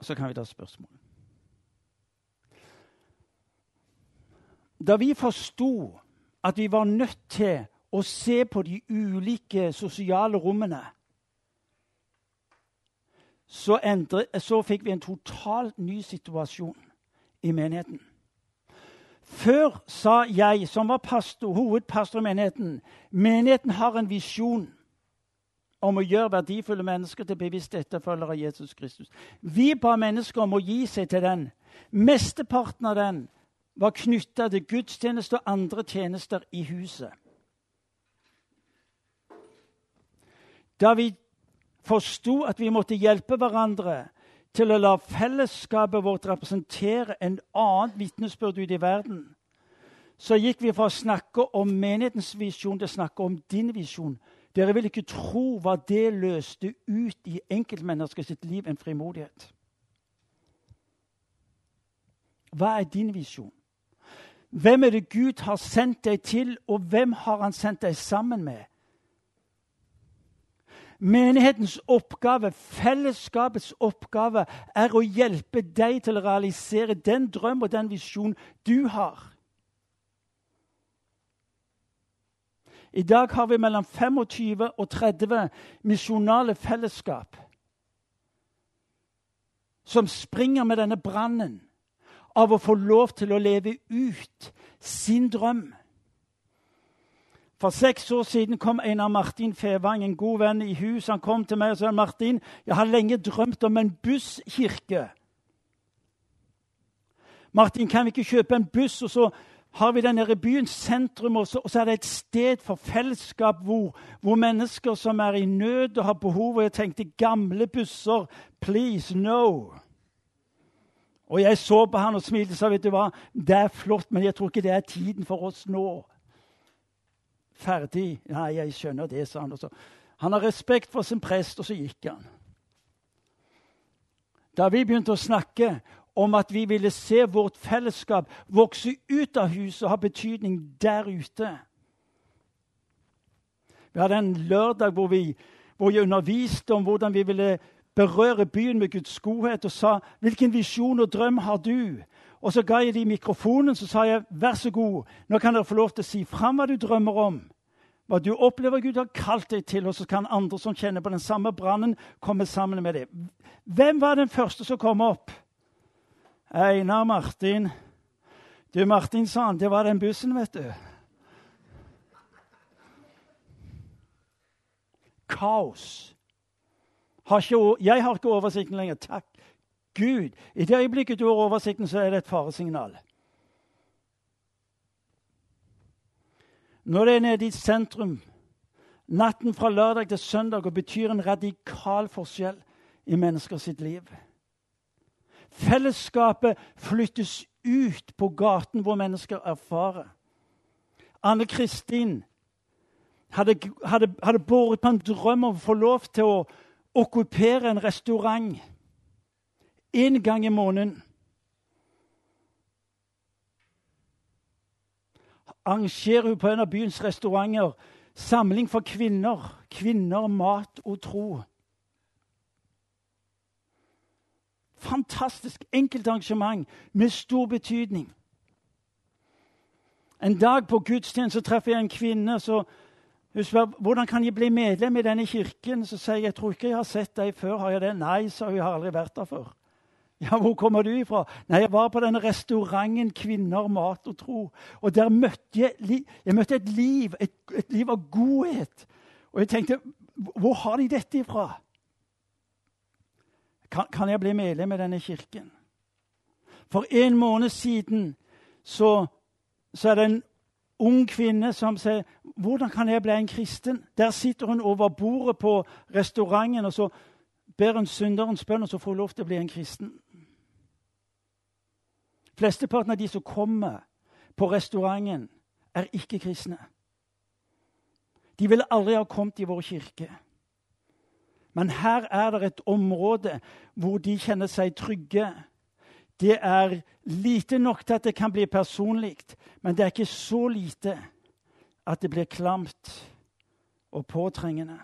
Så kan vi ta spørsmål. Da vi forsto at vi var nødt til å se på de ulike sosiale rommene, så, endre, så fikk vi en totalt ny situasjon i menigheten. Før sa jeg, som var pastor, hovedpastor i menigheten, menigheten har en visjon om å gjøre verdifulle mennesker til bevisste etterfølgere av Jesus Kristus. Vi ba mennesker om å gi seg til den. Mesteparten av den var knytta til gudstjeneste og andre tjenester i huset. Da vi forsto at vi måtte hjelpe hverandre til å la fellesskapet vårt representere en annen vitnesbyrd ute i verden, så gikk vi fra å snakke om menighetens visjon til å snakke om din visjon. Dere vil ikke tro hva det løste ut i enkeltmenneskers liv, en frimodighet. Hva er din visjon? Hvem er det Gud har sendt deg til, og hvem har han sendt deg sammen med? Menighetens oppgave, fellesskapets oppgave, er å hjelpe deg til å realisere den drøm og den visjon du har. I dag har vi mellom 25 og 30 misjonale fellesskap som springer med denne brannen av å få lov til å leve ut sin drøm. For seks år siden kom Einar Martin Fevang, en god venn i hus. Han kom til meg og sa Martin, jeg har lenge drømt om en busskirke. Martin, kan vi ikke kjøpe en buss, og så har vi den byens sentrum, og så, og så, er det et sted for fellesskap hvor, hvor, mennesker som er i nød og har behov Og jeg tenkte gamle busser, please, no. Og jeg så på han og smilte og sa vet du hva, det er flott, men jeg tror ikke det er tiden for oss nå. Ferdig. Nei, jeg skjønner det, sa han. Også. Han har respekt for sin prest, og så gikk han. Da vi begynte å snakke om at vi ville se vårt fellesskap vokse ut av huset og ha betydning der ute Vi hadde en lørdag hvor, vi, hvor jeg underviste om hvordan vi ville berøre byen med Guds godhet, og sa 'Hvilken visjon og drøm har du?' Og så ga jeg dem mikrofonen så sa jeg, 'Vær så god, nå kan dere få lov til å si fram hva du drømmer om.' Hva du opplever Gud har kalt deg til, og så kan andre som kjenner på den samme brannen, komme sammen med deg. Hvem var den første som kom opp? Einar Martin. Du, Martin, sa han, det var den bussen, vet du. Kaos. Har ikke, jeg har ikke oversikten lenger. Takk Gud. I det øyeblikket du har oversikten, så er det et faresignal. Når det er nede i sentrum, natten fra lørdag til søndag, og betyr en radikal forskjell i mennesker sitt liv. Fellesskapet flyttes ut på gaten hvor mennesker erfarer. Anne Kristin hadde, hadde, hadde båret på en drøm om å få lov til å okkupere en restaurant én gang i måneden. Arrangerer hun på en av byens restauranter samling for kvinner. Kvinner, mat og tro. Fantastisk enkelt arrangement med stor betydning. En dag på gudstjeneste treffer jeg en kvinne. så hun spør hvordan kan jeg bli medlem i denne kirken. Så sier jeg jeg tror ikke jeg har sett deg før. Har jeg det? Nei, sa hun. Jeg har aldri vært der før. Ja, hvor kommer du ifra? Nei, jeg var på denne restauranten Kvinner, mat og tro. Og der møtte jeg, jeg møtte et liv, et, et liv av godhet. Og jeg tenkte hvor har de dette ifra? Kan, kan jeg bli medlem i denne kirken? For en måned siden så, så er det en ung kvinne som sier 'Hvordan kan jeg bli en kristen?' Der sitter hun over bordet på restauranten, og så ber hun synderens bønn, og så får hun lov til å bli en kristen. Flesteparten av de som kommer på restauranten, er ikke kristne. De ville aldri ha kommet i vår kirke. Men her er det et område hvor de kjenner seg trygge. Det er lite nok til at det kan bli personlig, men det er ikke så lite at det blir klamt og påtrengende.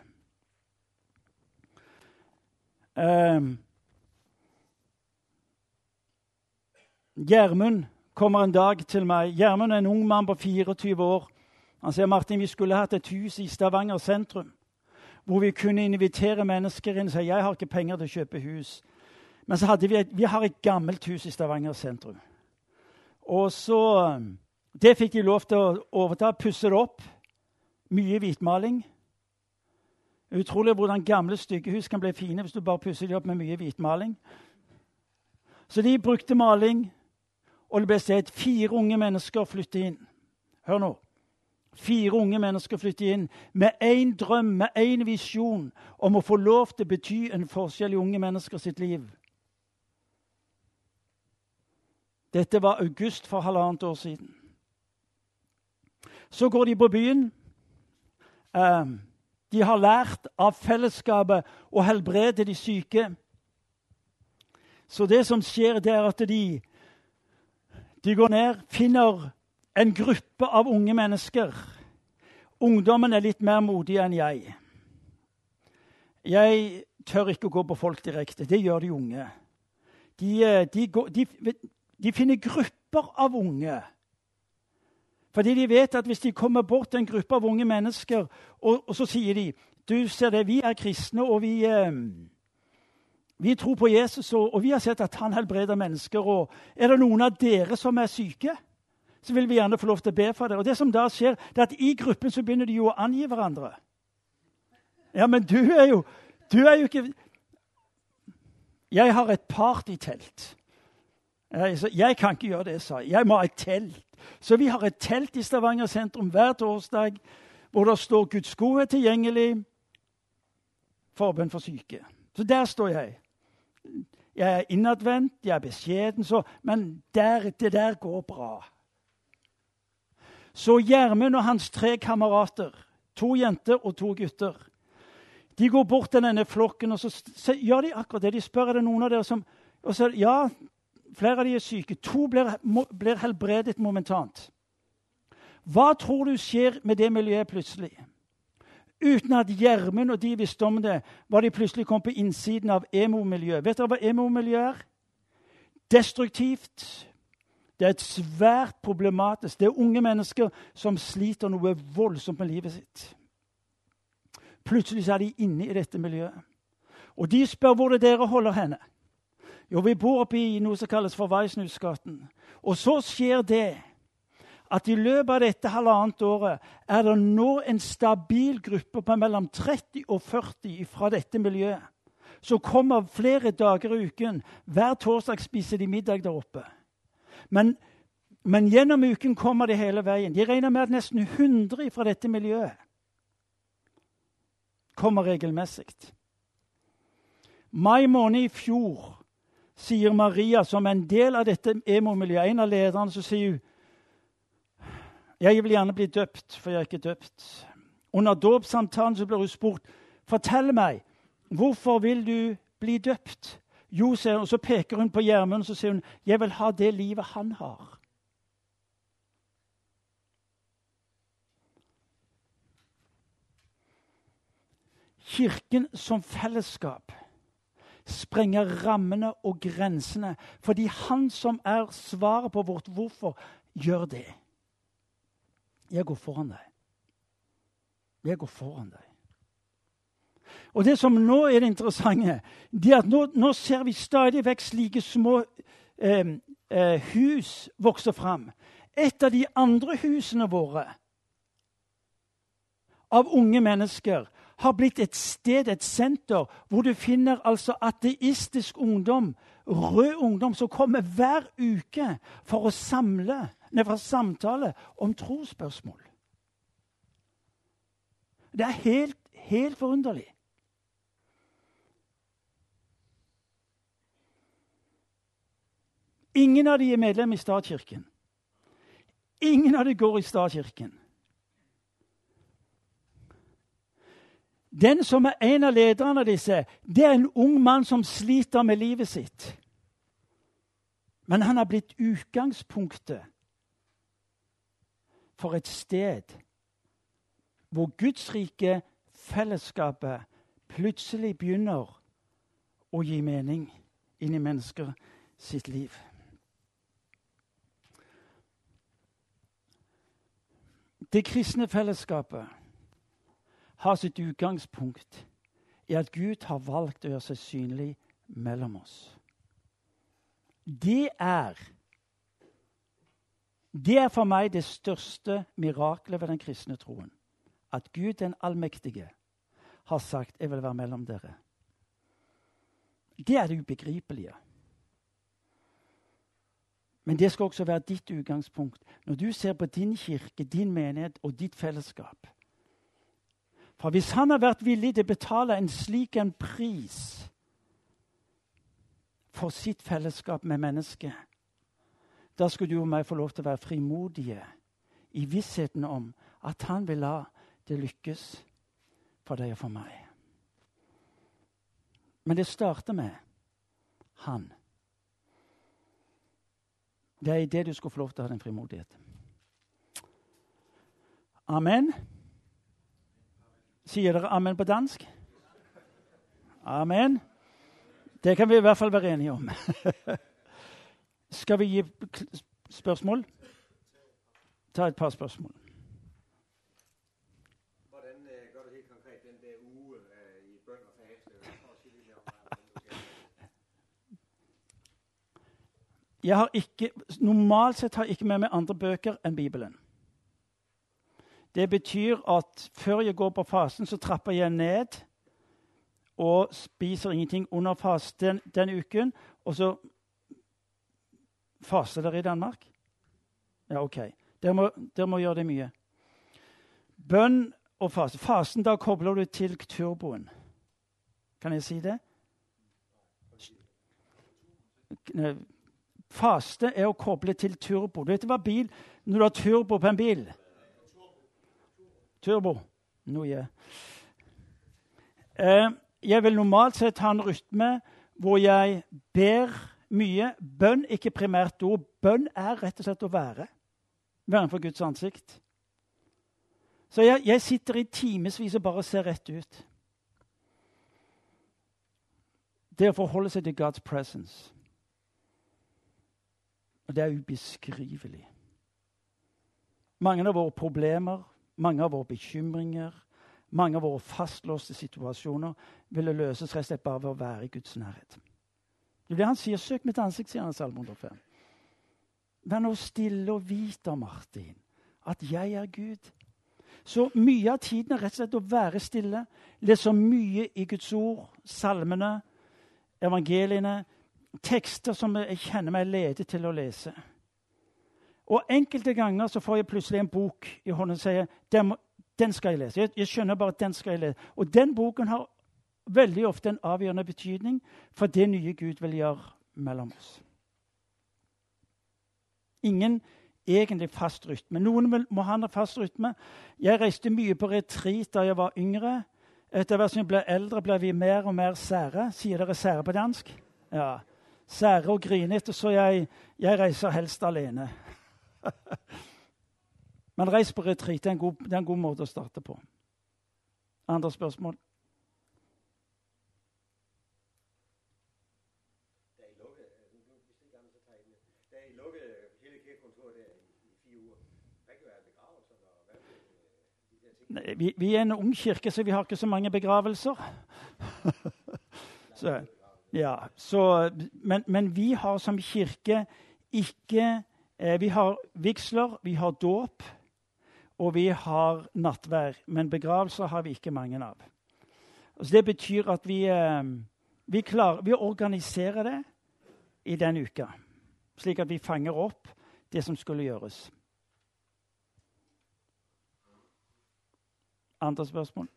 Ehm, Gjermund kommer en dag til meg. Gjermund er en ung mann på 24 år. Han sier Martin, vi skulle hatt et hus i Stavanger sentrum hvor vi kunne invitere mennesker inn og si jeg har ikke penger til å kjøpe hus. Men så hadde vi et, vi har et gammelt hus i Stavanger sentrum. Og så Det fikk de lov til å overta, pusse det opp. Mye hvitmaling. Utrolig hvordan gamle styggehus kan bli fine hvis du bare pusser dem opp med mye hvitmaling. Så de brukte maling, og det ble sett fire unge mennesker flytte inn. Hør nå. Fire unge mennesker flytter inn med én drøm, med én visjon om å få lov til å bety en forskjell i unge mennesker sitt liv. Dette var august for halvannet år siden. Så går de på byen. Um, de har lært av fellesskapet å helbrede de syke. Så det som skjer, det er at de, de går ned, finner en gruppe av unge mennesker. Ungdommen er litt mer modig enn jeg. Jeg tør ikke å gå på folk direkte. Det gjør de unge. De, eh, de, de, de finner grupper av unge fordi de vet at hvis de kommer bort til en gruppe av unge mennesker, og, og så sier de du ser det, vi er kristne, og vi, eh, vi tror på Jesus, og, og, vi har sett at han helbreder mennesker. og Er det noen av dere som er syke, så vil vi gjerne få lov til å be for dere. Og det som da skjer, det er at I gruppen så begynner de jo å angi hverandre. Ja, men du er jo, du er jo ikke Jeg har et partytelt. Jeg, kan ikke gjøre det, sa jeg. Jeg må ha et telt. Så vi har et telt i Stavanger sentrum hver torsdag hvor det står Guds godhet tilgjengelig, forbønn for syke. Så der står jeg. Jeg er innadvendt, jeg er beskjeden, så, men der, det der går bra. Så Gjermund og hans tre kamerater, to jenter og to gutter, de går bort til denne flokken og så, så gjør de akkurat det. De spør er det noen av dere som og så, Ja, Flere av de er syke. To blir, blir helbredet momentant. Hva tror du skjer med det miljøet plutselig? Uten at Gjermund og de visste om det, var de plutselig kommet på innsiden av emo-miljøet. Vet dere hva emo-miljø er? Destruktivt. Det er et svært problematisk. Det er unge mennesker som sliter noe voldsomt med livet sitt. Plutselig er de inne i dette miljøet. Og de spør hvor det dere holder henne. Jo, vi bor oppe i noe som kalles for Weisnusgaten. Og så skjer det at i løpet av dette halvannet året er det nå en stabil gruppe på mellom 30 og 40 fra dette miljøet. Som kommer flere dager i uken. Hver torsdag spiser de middag der oppe. Men, men gjennom uken kommer de hele veien. De regner med at nesten 100 fra dette miljøet kommer regelmessig. Mai måned i fjor sier Maria, som en del av dette emo-miljøet, en av lederne, så sier hun jeg vil gjerne bli døpt, for jeg er ikke døpt. Under dåpssamtalen blir hun spurt fortell meg, hvorfor vil du bli døpt. Jo, sier hun, og så peker hun på Gjermund og sier hun, jeg vil ha det livet han har. Kirken som fellesskap sprenger rammene og grensene. Fordi han som er svaret på vårt hvorfor, gjør det. Jeg går foran deg. Jeg går foran deg. Og det som nå er det interessante, det er at nå, nå ser vi stadig vekk slike små eh, eh, hus vokse fram. Et av de andre husene våre av unge mennesker har blitt et sted, et senter, hvor du finner altså ateistisk ungdom, rød ungdom, som kommer hver uke for å samle, nei, for samtale om trosspørsmål. Det er helt, helt forunderlig. Ingen av de er medlem i statskirken. Ingen av de går i statskirken. Den som er en av lederne av disse, det er en ung mann som sliter med livet sitt. Men han har blitt utgangspunktet for et sted hvor Guds rike, fellesskapet, plutselig begynner å gi mening inn i mennesker sitt liv. Det kristne fellesskapet har sitt utgangspunkt i at Gud har valgt å gjøre seg synlig mellom oss. Det er Det er for meg det største miraklet ved den kristne troen. At Gud den allmektige har sagt 'Jeg vil være mellom dere'. Det er det ubegripelige. Men det skal også være ditt utgangspunkt når du ser på din kirke, din menighet og ditt fellesskap. For hvis han har vært villig til å betale en slik en pris for sitt fellesskap med mennesket, da skulle du og meg få lov til å være frimodige i vissheten om at han vil la det lykkes for deg og for meg. Men det starter med han. Det er i det du skal få lov til å ha den frimodigheten. Amen. Sier dere amen på dansk? Amen. Det kan vi i hvert fall være enige om. *laughs* Skal vi gi spørsmål? Ta et par spørsmål. Hvordan øh, gør du helt konkret den der uge øh, i bøn og faste? Prøv at sige lidt mere om, hvordan du gør det. Jeg har ikke, normalt sett har jeg ikke med meg andre bøker enn Bibelen. Det betyr at før jeg går på fasen, så trapper jeg ned og spiser ingenting under fasten den uken. Og så faser dere i Danmark? Ja, OK. Dere må, dere må gjøre det mye. Bønn og fase. Fasen, da kobler du til turboen. Kan jeg si det? Faste er å koble til turbo. Du vet hva bil Når du har turbo på en bil Turbo. Noe. Eh, jeg vil normalt sett ha en rytme hvor jeg ber mye. Bønn, ikke primært ord. Bønn er rett og slett å være. Være for Guds ansikt. Så jeg, jeg sitter i timevis og bare ser rett ut. Det å forholde seg til God's presence. Og det er ubeskrivelig. Mange av våre problemer, mange av våre bekymringer, mange av våre fastlåste situasjoner ville løses rett og slett bare ved å være i Guds nærhet. Det er det han sier. 'Søk mitt ansikt', sier han i Salme 105. Vær nå stille og vit da, Martin, at jeg er Gud. Så mye av tiden er rett og slett å være stille, lese mye i Guds ord, salmene, evangeliene, tekster som jeg kjenner meg ledet til å lese. Og enkelte ganger så får jeg plutselig en bok i hånden og sier den, den skal jeg lese. Jeg, jeg, skjønner bare at den skal jeg lese. Og den boken har veldig ofte en avgjørende betydning for det nye Gud vil gjøre mellom oss. Ingen egentlig fast rytme. Noen må ha en fast rytme. Jeg reiste mye på retreat da jeg var yngre. Etter hvert som jeg ble eldre, ble vi mer og mer sære. Sier dere sære på dansk? Ja. Sære og grinete, så jeg, jeg reiser helst alene. *laughs* Men reis på retreat. Det, det, er en god måte å starte på. Andre spørsmål? Vi, vi er en ung kirke, så vi har ikke så mange begravelser. *laughs* så, ja, så, men, men vi har som kirke ikke Eh, vi har vigsler, vi har dåp, og vi har nattvær. Men begravelser har vi ikke mange av. Altså det betyr at vi, eh, vi, klarer, vi organiserer det i den uka, slik at vi fanger opp det som skulle gjøres. Andre spørsmål?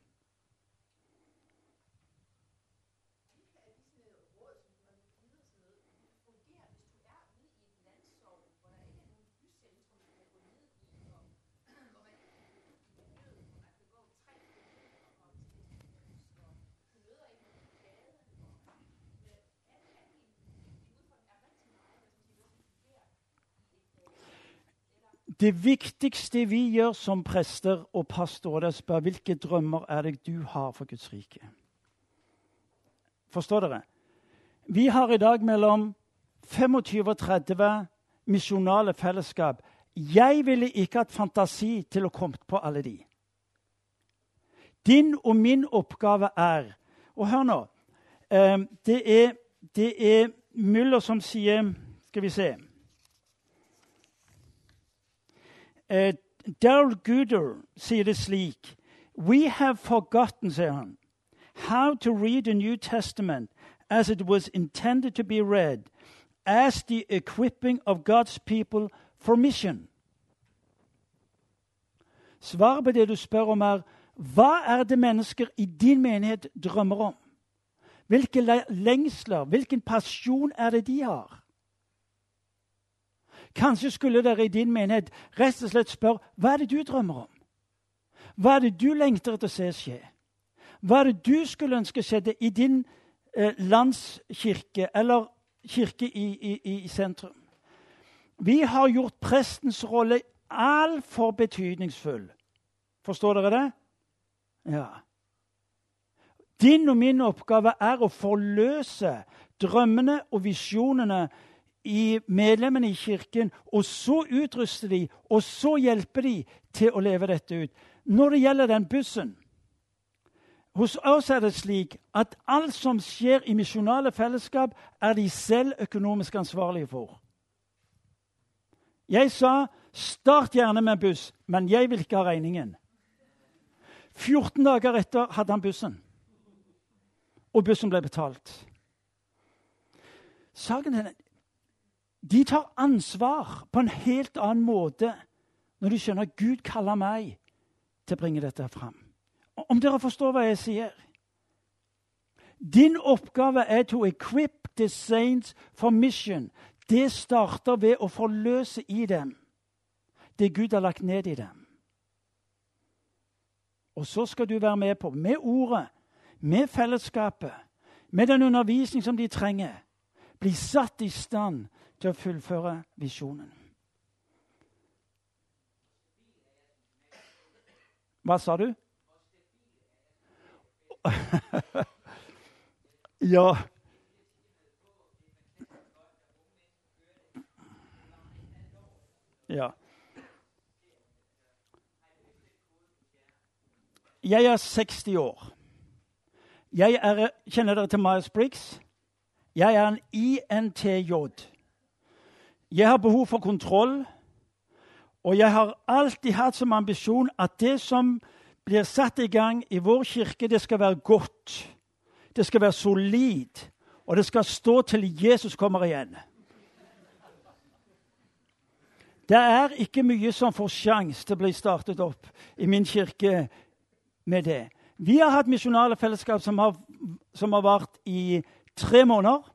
Det viktigste vi gjør som prester og pastorer, er å spørre hvilke drømmer er det du har for Guds rike. Forstår dere? Vi har i dag mellom 25 og 30 misjonale fellesskap. Jeg ville ikke hatt fantasi til å komme på alle de. Din og min oppgave er Og hør nå. Eh, det er, det er Müller som sier Skal vi se uh, Daryl Gooder sier det slik We have forgotten, sier han, how to read the New Testament as it was intended to be read, as the equipping of God's people for mission. Svaret på det du spør om, er hva er det mennesker i din menighet drømmer om? Hvilke lengsler, hvilken passion er det de har? Kanskje skulle dere i din menighet rett og slett spørre hva er det du drømmer om? Hva er det du lengter etter å se skje? Hva er det du skulle ønske skjedde i din eh, landskirke eller kirke i, i, i, sentrum? Vi har gjort prestens rolle altfor betydningsfull. Forstår dere det? Ja. Din og min oppgave er å forløse drømmene og visjonene i medlemmene i kirken, og så utruster de, og så hjelper de til å leve dette ut. Når det gjelder den bussen Hos oss er det slik at alt som skjer i misjonale fellesskap, er de selv økonomisk ansvarlige for. Jeg sa start gjerne med buss, men jeg vil ikke ha regningen. 14 dager etter hadde han bussen, og bussen ble betalt. Saken er de tar ansvar på en helt annen måte når de skjønner at Gud kaller meg til å bringe dette fram. Om dere forstår hva jeg sier? Din oppgave er to equip the saints for mission. Det starter ved å forløse i dem det Gud har lagt ned i dem. Og så skal du være med på, med ordet, med fellesskapet, med den undervisning som de trenger, bli satt i stand til å fullføre visjonen. Hva sa du? *laughs* ja Ja. Jeg er 60 år. Jeg er, kjenner dere til Miles Briggs? Jeg er en INTJ. Jeg har behov for kontroll. Og jeg har alltid hatt som ambisjon at det som blir satt i gang i vår kirke, det skal være godt. Det skal være solid. Og det skal stå til Jesus kommer igjen. Det er ikke mye som får sjanse til å bli startet opp i min kirke med det. Vi har hatt misjonale fellesskap som har, som har vart i tre måneder.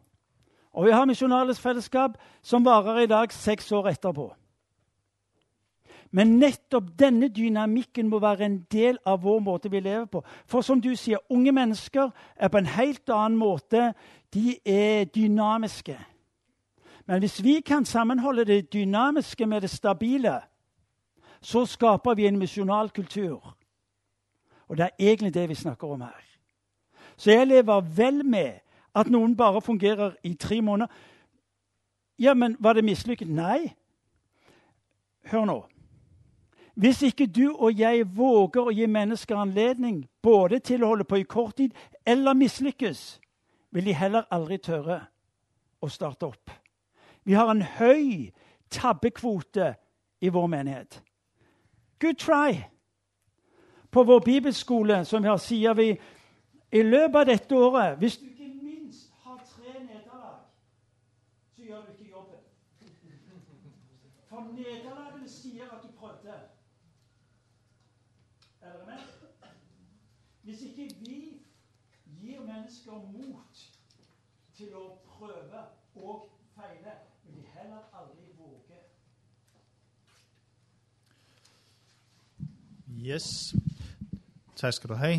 Og vi har Misjonales fellesskap, som varer i dag seks år etterpå. Men nettopp denne dynamikken må være en del av vår måte vi lever på. For som du sier, unge mennesker er på en helt annen måte de er dynamiske. Men hvis vi kan sammenholde det dynamiske med det stabile, så skaper vi en misjonal kultur. Og det er egentlig det vi snakker om her. Så jeg lever vel med at noen bare fungerer i tre måneder Ja, men var det mislykket? Nei. Hør nå. Hvis ikke du og jeg våger å gi mennesker anledning både til å holde på i kort tid eller mislykkes, vil de heller aldri tørre å starte opp. Vi har en høy tabbekvote i vår menighet. Good try! På vår bibelskole som vi har, sier vi i løpet av dette året hvis mennesker mot til å prøve og feile, men de heller aldri våger. Yes. Takk skal du ha.